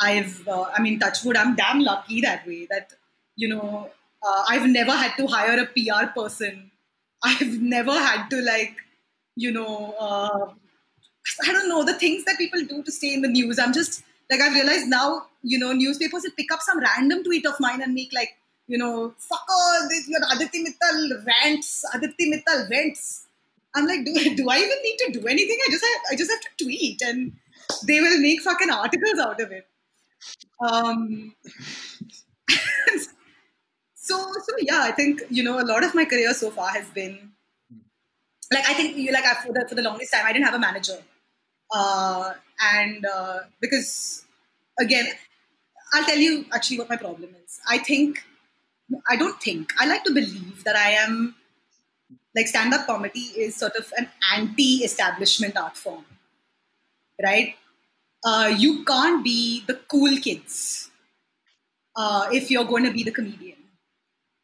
I've, uh, I mean, touchwood, I'm damn lucky that way that, you know, uh, I've never had to hire a PR person. I've never had to, like, you know, uh, I don't know, the things that people do to stay in the news. I'm just, like, I've realized now, you know, newspapers will pick up some random tweet of mine and make, like, you know, fuck all this, your Aditi Mittal rants, Aditi Mittal vents. I'm like, do, do I even need to do anything? I just have, I just have to tweet and they will make fucking articles out of it. Um, *laughs* so, so yeah, I think, you know, a lot of my career so far has been like, I think you like I, for the, for the longest time, I didn't have a manager. Uh, and uh, because again, I'll tell you actually what my problem is. I think I don't think. I like to believe that I am like stand up comedy is sort of an anti establishment art form, right? Uh, you can't be the cool kids uh, if you're going to be the comedian.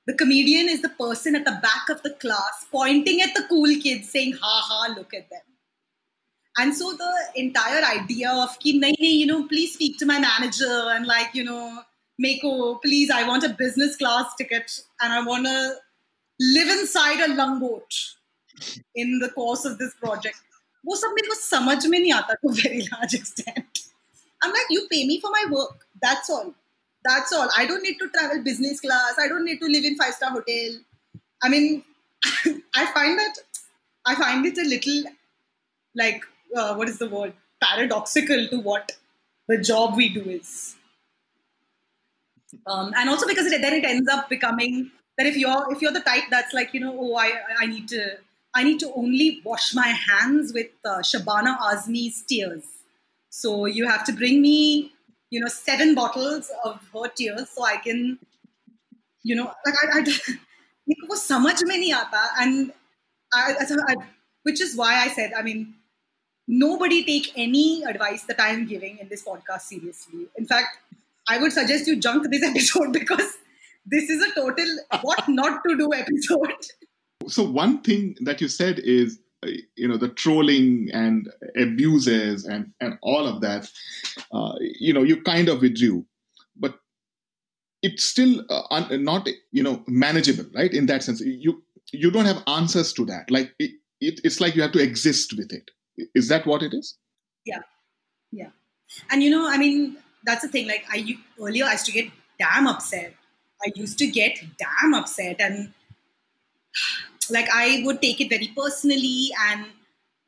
The comedian is the person at the back of the class pointing at the cool kids saying, ha ha, look at them. And so the entire idea of, ki, nahi, nahi, you know, please speak to my manager and like, you know, Meko, please, I want a business class ticket and I want to live inside a langboat in the course of this project. वो सब मेरे को समझ में नहीं आता to very large extent. I'm like, you pay me for my work. That's all. That's all. I don't need to travel business class. I don't need to live in five star hotel. I mean, *laughs* I find that I find it a little like uh, what is the word paradoxical to what the job we do is um, and also because it, then it ends up becoming that if you're if you're the type that's like you know oh I I need to I need to only wash my hands with uh, Shabana Azmi's tears. So you have to bring me you know seven bottles of her tears so I can you know like I, I *laughs* वो समझ में नहीं आता and I, I, which is why I said I mean nobody take any advice that I am giving in this podcast seriously. In fact, I would suggest you junk this *laughs* episode because this is a total what not to do episode. So one thing that you said is uh, you know the trolling and abuses and and all of that uh, you know you kind of withdrew but it's still uh, un- not you know manageable right? In that sense you you don't have answers to that. Like it, it, it's like you have to exist with it. Is that what it is? Yeah. Yeah. And you know i mean that's the thing. Like I earlier, I used to get damn upset. I used to get damn upset, and like I would take it very personally. And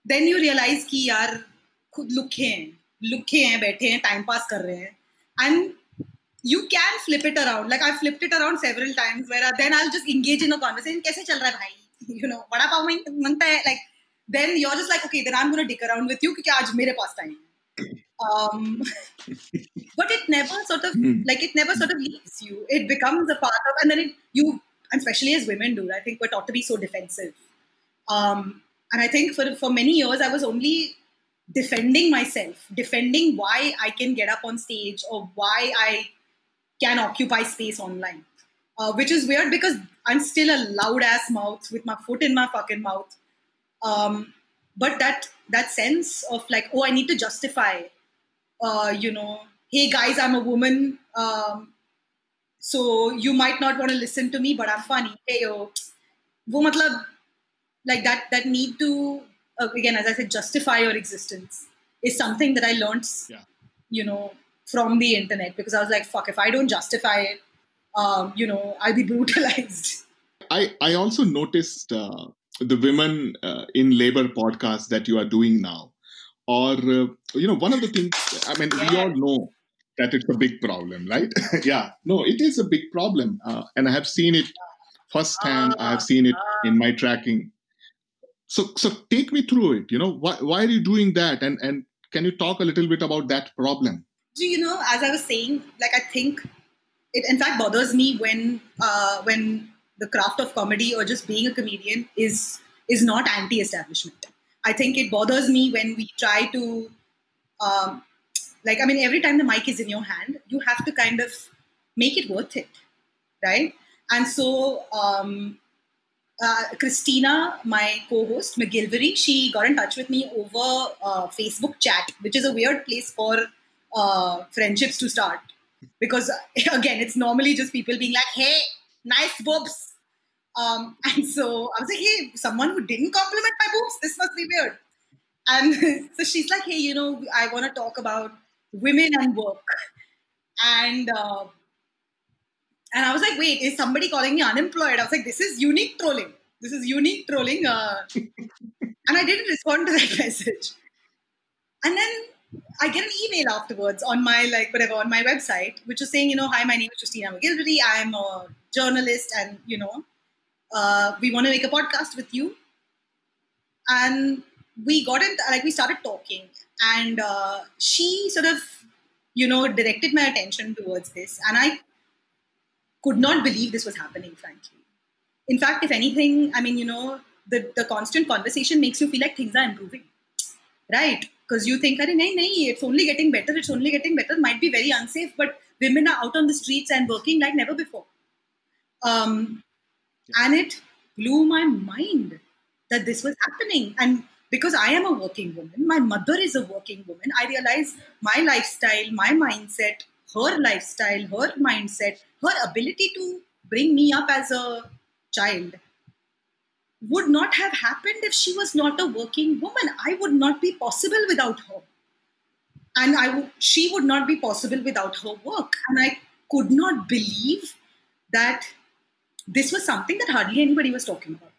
then you realize कि यार खुद लुखे हैं लुखे हैं बैठे हैं time pass कर रहे हैं and you can flip it around like i flipped it around several times where then i'll just engage in a conversation kaise chal raha hai bhai you know bada pav mangta hai like then you're just like okay then i'm going to dick around with you kyunki aaj mere paas time um, *laughs* but it never sort of mm. like it never sort of leaves you. It becomes a part of, and then it you, and especially as women do. I think we're taught to be so defensive. Um, and I think for for many years I was only defending myself, defending why I can get up on stage or why I can occupy space online. Uh, which is weird because I'm still a loud ass mouth with my foot in my fucking mouth. Um, but that that sense of like, oh, I need to justify uh, you know, hey guys, I'm a woman, um, so you might not want to listen to me, but I'm funny. Hey yo, wo matlab, like that that need to uh, again, as I said, justify your existence is something that I learned, yeah. you know, from the internet because I was like, fuck, if I don't justify it, um, you know, I'll be brutalized. I I also noticed uh, the women uh, in labor podcast that you are doing now or uh, you know one of the things i mean yeah. we all know that it's a big problem right *laughs* yeah no it is a big problem uh, and i have seen it firsthand. I have seen it in my tracking. So, so take me through it. You know, why, why are you doing that? And and can you talk a little bit about that problem? Do you know, as I was saying, like I think it in fact bothers me when uh, when the craft of comedy or just being a comedian is is not anti-establishment. I think it bothers me when we try to, um, like, I mean, every time the mic is in your hand, you have to kind of make it worth it, right? And so, um, uh, Christina, my co-host McGilvery, she got in touch with me over uh, Facebook chat, which is a weird place for uh, friendships to start because *laughs* again, it's normally just people being like, "Hey, nice boobs," Um, *laughs* and so I was like, hey, someone who didn't compliment my boobs, this must be weird. And *laughs* so she's like, hey, you know, I want to talk about women and work. And uh, and I was like, wait, is somebody calling me unemployed? I was like, this is unique trolling. This is unique trolling. Uh, *laughs* and I didn't respond to that *laughs* message. And then I get an email afterwards on my like whatever on my website, which is saying, you know, hi, my name is Christina McGilvery. I'm a journalist, and you know, uh, we want to make a podcast with you. And we got in, like, we started talking, and uh, she sort of, you know, directed my attention towards this. And I could not believe this was happening, frankly. In fact, if anything, I mean, you know, the, the constant conversation makes you feel like things are improving, right? Because you think, nahi, nahi, it's only getting better, it's only getting better, might be very unsafe, but women are out on the streets and working like never before. Um, and it blew my mind that this was happening. And because I am a working woman, my mother is a working woman, I realize my lifestyle, my mindset, her lifestyle, her mindset, her ability to bring me up as a child would not have happened if she was not a working woman. I would not be possible without her. And I w- she would not be possible without her work. And I could not believe that this was something that hardly anybody was talking about.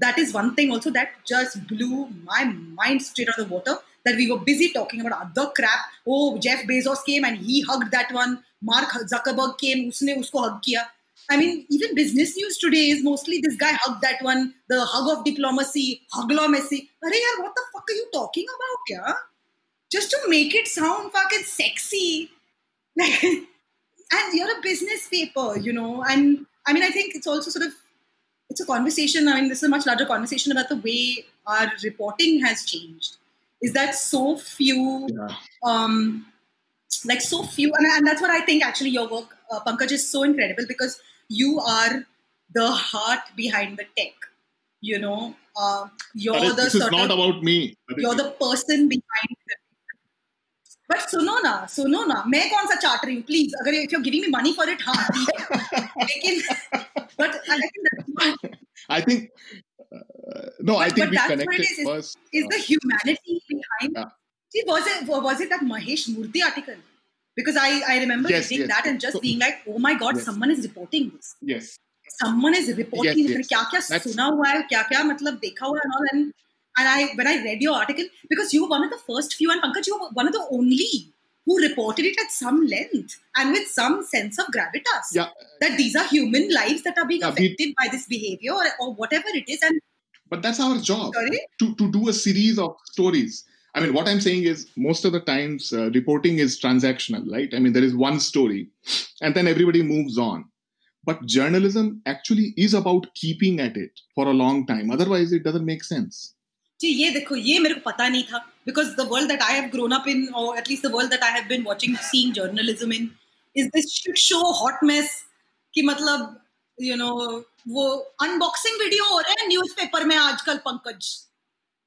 That is one thing also that just blew my mind straight out of the water. That we were busy talking about other crap. Oh, Jeff Bezos came and he hugged that one. Mark Zuckerberg came, usne usko hug kiya. I mean, even business news today is mostly this guy hugged that one, the hug of diplomacy, huglomacy. Are yaar, what the fuck are you talking about, yeah? Just to make it sound fucking sexy. Like, *laughs* and you're a business paper, you know, and I mean, I think it's also sort of it's a conversation. I mean, this is a much larger conversation about the way our reporting has changed. Is that so few, yeah. um, like so few, and, and, that's what I think. Actually, your work, uh, Pankaj, is so incredible because you are the heart behind the tech. You know, uh, you're is, the this sort is not of, about me. You're the person behind the but सुनो ना सुनो ना मैं कौन सा चाट रही हूँ please अगर if you giving me money for it हाँ लेकिन but I think no i think but we connected is, first is the humanity behind yeah. see was it was it that mahesh murthy article because i i remember yes, reading yes. that and just so, being like oh my god yes. someone is reporting this yes someone is reporting yes, yes. क्या क्या सुना हुआ है क्या क्या मतलब देखा हुआ है all and I, when I read your article, because you were one of the first few, and Pankaj, you were one of the only who reported it at some length and with some sense of gravitas. Yeah. That these are human lives that are being yeah, affected we, by this behavior or, or whatever it is. And but that's our job sorry? to to do a series of stories. I mean, what I'm saying is most of the times uh, reporting is transactional, right? I mean, there is one story, and then everybody moves on. But journalism actually is about keeping at it for a long time. Otherwise, it doesn't make sense. जी ये देखो ये मेरे को पता नहीं था because the world that I have grown up in और at least the world that I have been watching seeing journalism in is this shit show hot mess कि मतलब यू नो वो अनबॉक्सिंग वीडियो हो रहे हैं newspaper में आजकल Pankaj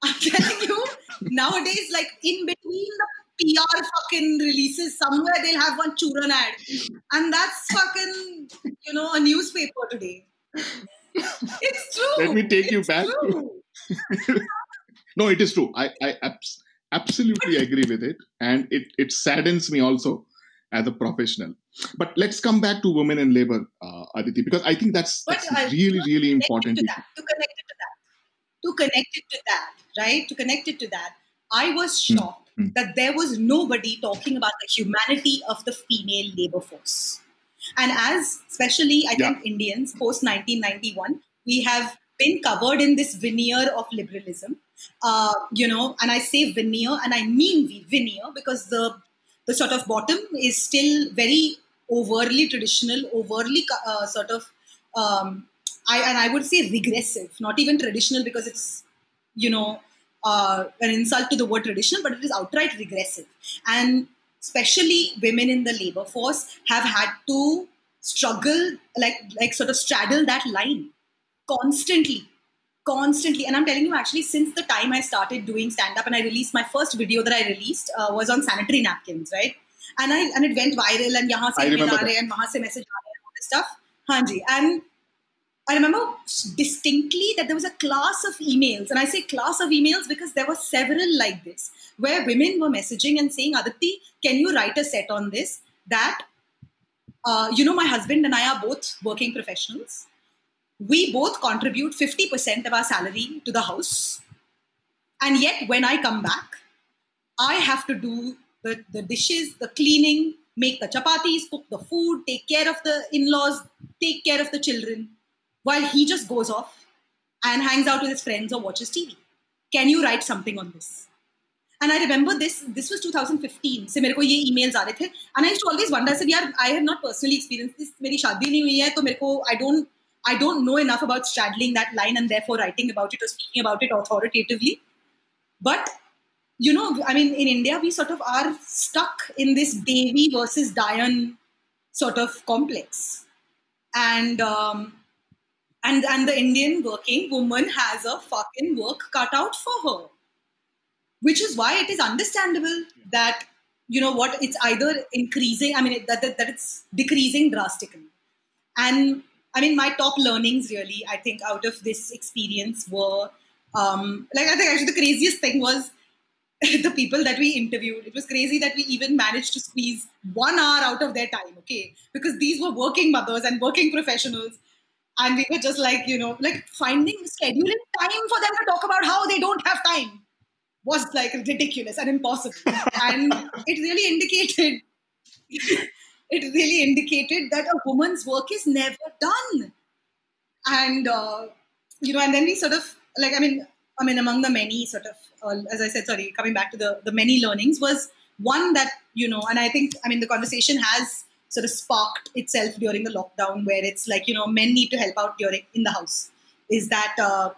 I'm telling you, nowadays, like in between the PR fucking releases, somewhere they'll have one Churan ad. And that's fucking, you know, a newspaper today. It's true. Let me take it's you back. No, it is true. I, I abs- absolutely agree with it. And it, it saddens me also as a professional. But let's come back to women in labor, uh, Aditi, because I think that's, that's really, really important. To, that, to connect it to that. To connect it to that, right? To connect it to that. I was hmm. shocked mm-hmm. that there was nobody talking about the humanity of the female labor force. And as, especially, I yeah. think Indians post 1991, we have been covered in this veneer of liberalism. Uh, you know, and I say veneer, and I mean veneer because the the sort of bottom is still very overly traditional, overly uh, sort of, um, I and I would say regressive, not even traditional because it's you know uh, an insult to the word traditional, but it is outright regressive. And especially women in the labor force have had to struggle, like like sort of straddle that line constantly constantly. And i'm telling you actually since the time i started doing stand up and i released my first video that i released uh, was on sanitary napkins right? And i and it went viral and yahan se rahe and wahan se message aa rahe and all this stuff. Hanji and I remember distinctly that there was a class of emails, and I say class of emails because there were several like this, where women were messaging and saying, Aditi, can you write a set on this? That, uh, you know, my husband and I are both working professionals we both contribute 50% of our salary to the house. And yet, when I come back, I have to do the, the dishes, the cleaning, make the chapatis, cook the food, take care of the in laws, take care of the children, while he just goes off and hangs out with his friends or watches TV. Can you write something on this? And I remember this, this was 2015. से मेरे को ये emails आ रहे थे. And I used to always wonder, I said, यार, I have not personally experienced this. मेरी शादी नहीं हुई है, तो मेरे को, I don't I don't know enough about straddling that line and therefore writing about it or speaking about it authoritatively. But you know, I mean, in India, we sort of are stuck in this Devi versus Dayan sort of complex, and um, and and the Indian working woman has a fucking work cut out for her, which is why it is understandable that you know what it's either increasing. I mean, that that, that it's decreasing drastically, and I mean, my top learnings really, I think, out of this experience were um, like, I think actually the craziest thing was *laughs* the people that we interviewed. It was crazy that we even managed to squeeze one hour out of their time, okay? Because these were working mothers and working professionals. And we were just like, you know, like finding, scheduling time for them to talk about how they don't have time was like ridiculous and impossible. *laughs* and it really indicated it really indicated that a woman's work is never done. And, uh, you know, and then we sort of, like, I mean, I mean, among the many sort of, uh, as I said, sorry, coming back to the, the many learnings was one that, you know, and I think, I mean, the conversation has sort of sparked itself during the lockdown where it's like, you know, men need to help out during in the house. Is that uh,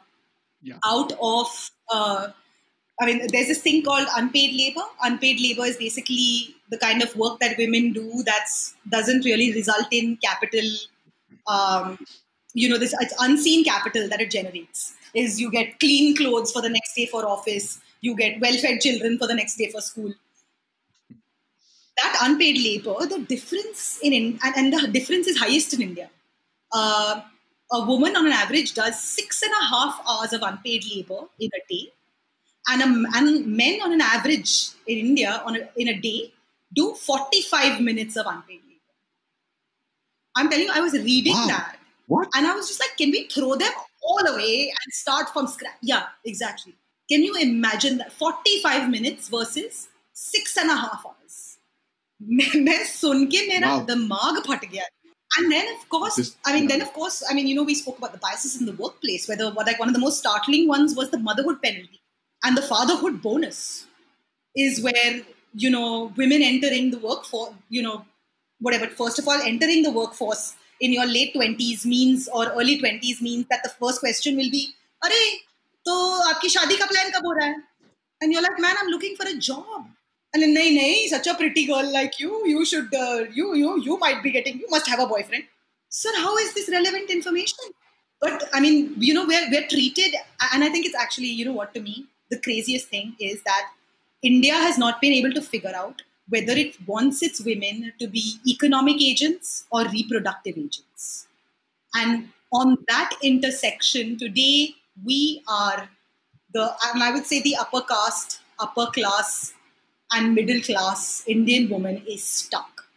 yeah. out of, uh, I mean, there's this thing called unpaid labor. Unpaid labor is basically the kind of work that women do that doesn't really result in capital. Um, you know, this it's unseen capital that it generates. Is you get clean clothes for the next day for office, you get well-fed children for the next day for school. That unpaid labor, the difference in, in and, and the difference is highest in India. Uh, a woman on an average does six and a half hours of unpaid labor in a day and, a, and men on an average in India on a, in a day do 45 minutes of unpaid labor. I'm telling you, I was reading wow. that. What? And I was just like, can we throw them all away and start from scratch? Yeah, exactly. Can you imagine that? 45 minutes versus six and a half hours. *laughs* मैं सुन के मेरा दिमाग फट गया and then of course Just, i mean then of course i mean you know we spoke about the biases in the workplace whether like one of the most startling ones was the motherhood penalty and the fatherhood bonus is where, you know, women entering the workforce, you know, whatever, first of all, entering the workforce in your late 20s means or early 20s means that the first question will be, to aapki shadi ka plan kab ho raha hai? And you're like, man, I'm looking for a job. And then, nahi, nahi, such a pretty girl like you, you should, uh, you, you, you might be getting, you must have a boyfriend. Sir, how is this relevant information? But I mean, you know, we're, we're treated, and I think it's actually, you know what, to me, the craziest thing is that India has not been able to figure out whether it wants its women to be economic agents or reproductive agents. And on that intersection, today we are the, and I would say the upper caste, upper class, and middle class Indian woman is stuck.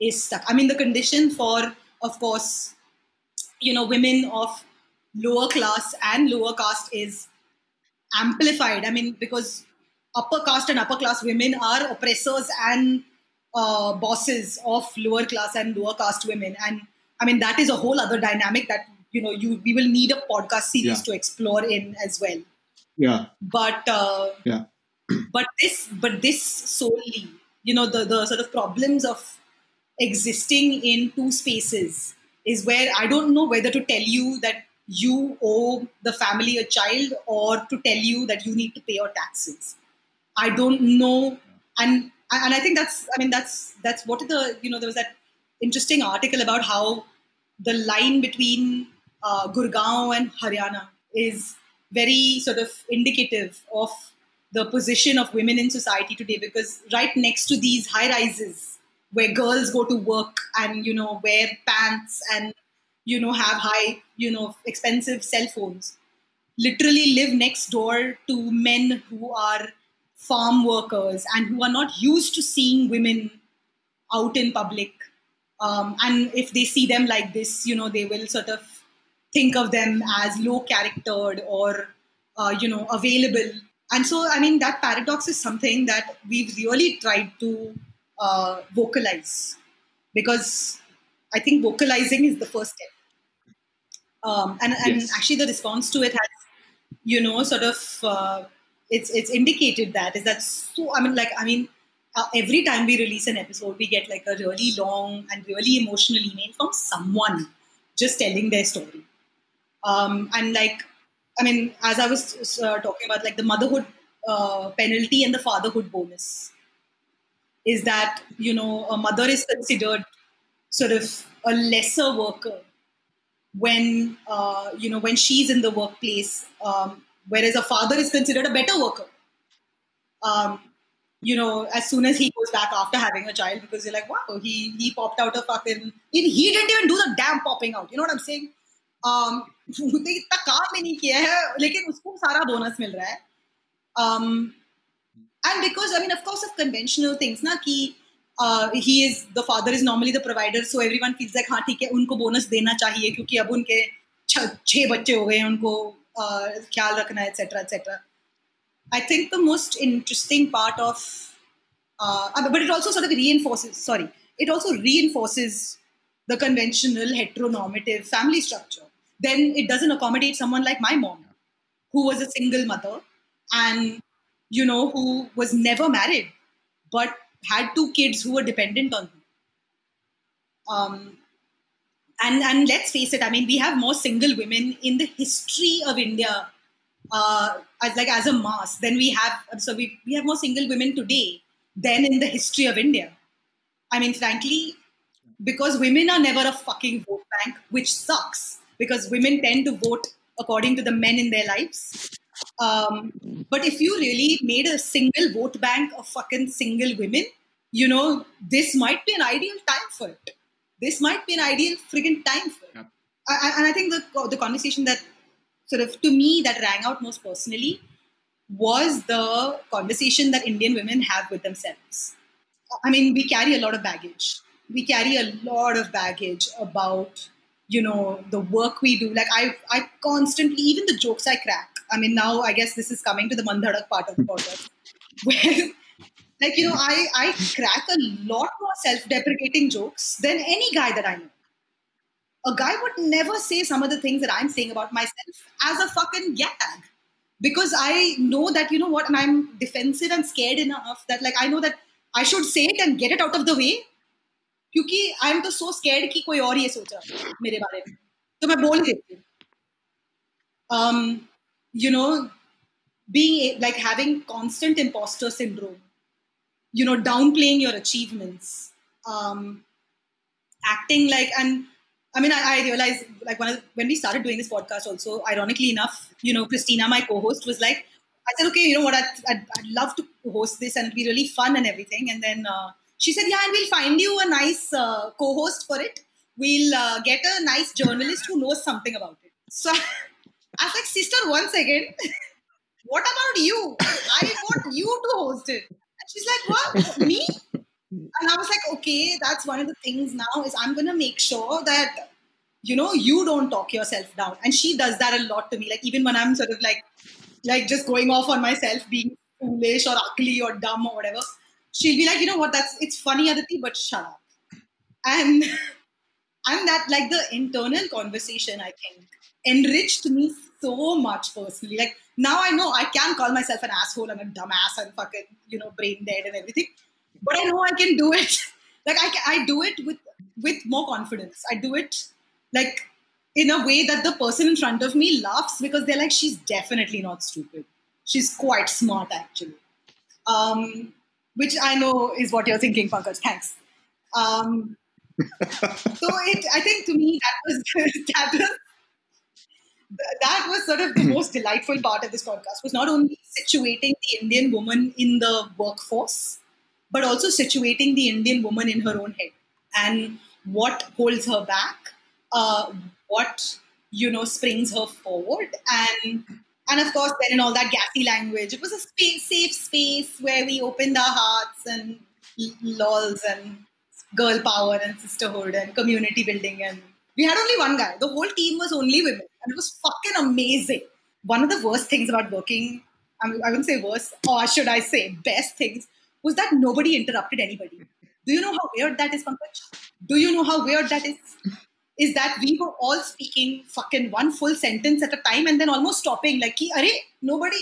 Is stuck. I mean, the condition for, of course, you know, women of lower class and lower caste is amplified. I mean, because upper caste and upper class women are oppressors and uh, bosses of lower class and lower caste women. And I mean, that is a whole other dynamic that, you know, you we will need a podcast series Yeah. to explore in as well. Yeah. But uh, Yeah. *clears throat* but this but this solely, you know, the the sort of problems of existing in two spaces is where I don't know whether to tell you that you owe the family a child or to tell you that you need to pay your taxes. I don't know, and and I think that's I mean that's that's what the you know there was that interesting article about how the line between uh, Gurgaon and Haryana is very sort of indicative of the position of women in society today because right next to these high rises where girls go to work and you know wear pants and you know have high you know expensive cell phones. Literally live next door to men who are farm workers and who are not used to seeing women out in public. Um, and if they see them like this you know they will sort of think of them as low charactered or uh, you know available. And so i mean that paradox is something that we've really tried to uh, vocalize because i think vocalizing is the first step um, and, and Yes. actually the response to it has you know sort of uh, it's it's indicated that is that so i mean like i mean uh, every time we release an episode we get like a really long and really emotional email from someone just telling their story um, and like i mean as i was uh, talking about like the motherhood uh, penalty and the fatherhood bonus is that you know a mother is considered sort of a lesser worker when uh, you know when she's in the workplace, um, whereas a father is considered a better worker. Um, you know, as soon as he goes back after having a child, because you're like, wow, he he popped out a fucking. He, he didn't even do the damn popping out. You know what I'm saying? Um, *laughs* उसने इतना काम भी नहीं किया है, लेकिन उसको सारा bonus मिल रहा है. Um, and because I mean, of course, of conventional things, ना कि uh, he is the father is normally the provider, so everyone feels like हाँ ठीक है उनको bonus देना चाहिए क्योंकि अब उनके छ- छह बच्चे हो गए हैं उनको uh, ख्याल रखना है etc etc. I think the most interesting part of uh, but it also sort of reinforces sorry it also reinforces the conventional heteronormative family structure. Then it doesn't accommodate someone like my mom, who was a single mother and you know who was never married but had two kids who were dependent on her. Um, and and let's face it, I mean, we have more single women in the history of India uh, as like as a mass than we have. So we we have more single women today than in the history of India. I mean, frankly, because women are never a fucking vote bank, which sucks because women tend to vote according to the men in their lives. Um, but if you really made a single vote bank of fucking single women, you know, this might be an ideal time for it. This might be an ideal friggin' time for it. Yep. I- and I think the the conversation that sort of to me that rang out most personally was the conversation that Indian women have with themselves. I mean, we carry a lot of baggage. We carry a lot of baggage about, you know, the work we do. Like I, I constantly, even the jokes I crack. I mean, now I guess this is coming to the Mandhadak part of the podcast, *laughs* where, like, you know, I, I crack a lot more self-deprecating jokes than any guy that I know. A guy would never say some of the things that I'm saying about myself as a fucking gag because I know that you know what, and I'm defensive and scared enough that like I know that I should say it and get it out of the way. क्योंकि I am तो सो scared कि कोई और ये सोचा मेरे बारे में तो मैं बोल देती हूँ um you know being like having constant imposter syndrome you know downplaying your achievements um acting like and I mean, I, I realized like when, I, when we started doing this podcast, also ironically enough, you know, Christina, my co-host, was like, I said, okay, you know what, I'd, I'd, I'd love to host this and it'd be really fun and everything. And then uh, she said, yeah, and we'll find you a nice uh, co-host for it. We'll uh, get a nice journalist who knows something about it. So *laughs* I was like, sister, one second. *laughs* what about you? I want you to host it. And she's like, what? Me? And I was like, okay, that's one of the things now is I'm gonna make sure that you know you don't talk yourself down. And she does that a lot to me. Like even when I'm sort of like like just going off on myself, being foolish or ugly or dumb or whatever, she'll be like, you know what, that's it's funny, Aditi, but shut up. And *laughs* and that like the internal conversation, I think, enriched me so much personally. Like now I know I can call myself an asshole and a dumbass and fucking, you know, brain dead and everything. But I know I can do it. *laughs* like I, I do it with with more confidence. I do it like in a way that the person in front of me laughs because they're like, she's definitely not stupid. She's quite smart actually. Um, which I know is what you're thinking, Pankaj. Thanks. Um, *laughs* so it, I think to me that was *laughs* that was that was sort of the most delightful part of this podcast was not only situating the Indian woman in the workforce, but also situating the Indian woman in her own head. And what holds her back, uh, what you know springs her forward, and and of course then in all that gassy language, it was a space, safe space where we opened our hearts and lols and girl power and sisterhood and community building and we had only one guy. The whole team was only women, and it was fucking amazing. One of the worst things about working, I, mean, I wouldn't say worst, or should I say best things, was that nobody interrupted anybody. Do you know how weird that is, Pankaj? Do you know how weird that is? Is that we were all speaking fucking one full sentence at a time and then almost stopping, like, Are, nobody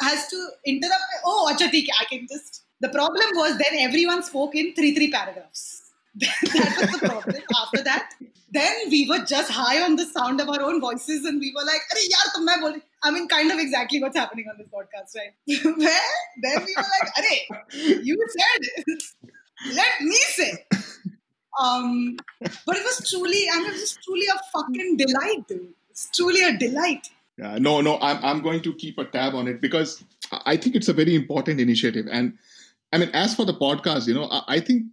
has to interrupt. Oh, acha, I can just. The problem was then everyone spoke in three, three paragraphs. *laughs* that was the problem. After that, then we were just high on the sound of our own voices and we were like, Are yaar, tum main I mean, kind of exactly what's happening on this podcast, right? *laughs* Where then we were like, Are you said it. Let me say. Um, but it was truly, I mean, it was truly a fucking delight. It's truly a delight. Yeah, no, no, I'm, I'm going to keep a tab on it because I think it's a very important initiative. And I mean, as for the podcast, you know, I, I think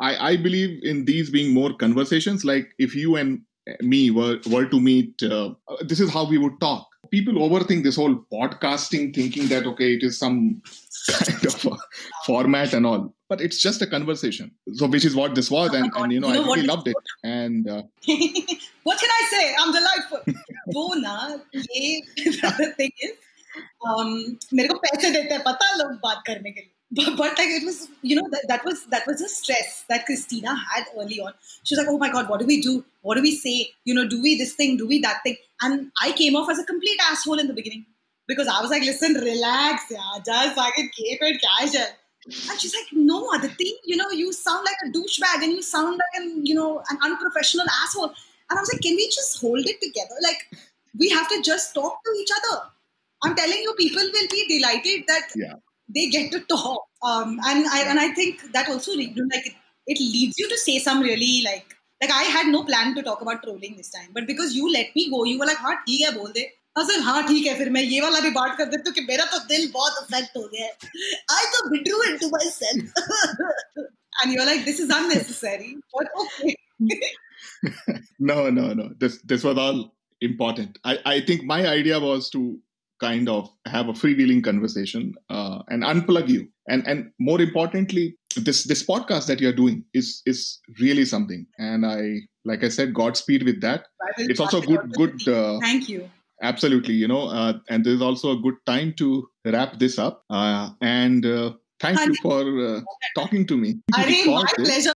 I, I believe in these being more conversations. Like if you and me were, were to meet, uh, this is how we would talk. People overthink this whole podcasting, thinking that, okay, it is some kind of a format and all. But it's just a conversation. So, which is what this was. Oh and, and, you know, you know I really loved it. And uh, *laughs* what can I say? I'm delightful. *laughs* वो ना *laughs* ये the thing is um, मेरे को पैसे देते हैं पता लोग बात करने के लिए but, but like it was you know that, that was that was a stress that christina had early on. She was like oh my god what do we do? What do we say? You know do we this thing? Do we that thing? And i came off as a complete asshole in the beginning because i was like listen relax yeah just fucking keep it casual. And she's like no aditi you know you sound like a douchebag and you sound like an you know an unprofessional asshole. And i was like can we just hold it together? Like we have to just talk to each other. I'm telling you people will be delighted that yeah they get to talk. Um, and I and I think that also like it, it leads you to say some really like like I had no plan to talk about trolling this time, but because you let me go, you were like, हाँ ठीक है बोल दे. I was like, हाँ ठीक है फिर मैं ये वाला भी बात कर देती हूँ कि मेरा तो दिल बहुत affect हो गया है. I तो withdrew into myself. and you're like, this is unnecessary. But okay. no, no, no. This this was all important. I, I think my idea was to kind of have a freewheeling conversation uh, and unplug you. And and more importantly, this this podcast that you're doing is is really something. And I, like I said, Godspeed with that. It's also good good. Uh, Thank you. Absolutely, you know, uh, and there's also a good time to wrap this up. Uh, and uh, thank you for uh, talking to me. I mean, *laughs* my pleasure.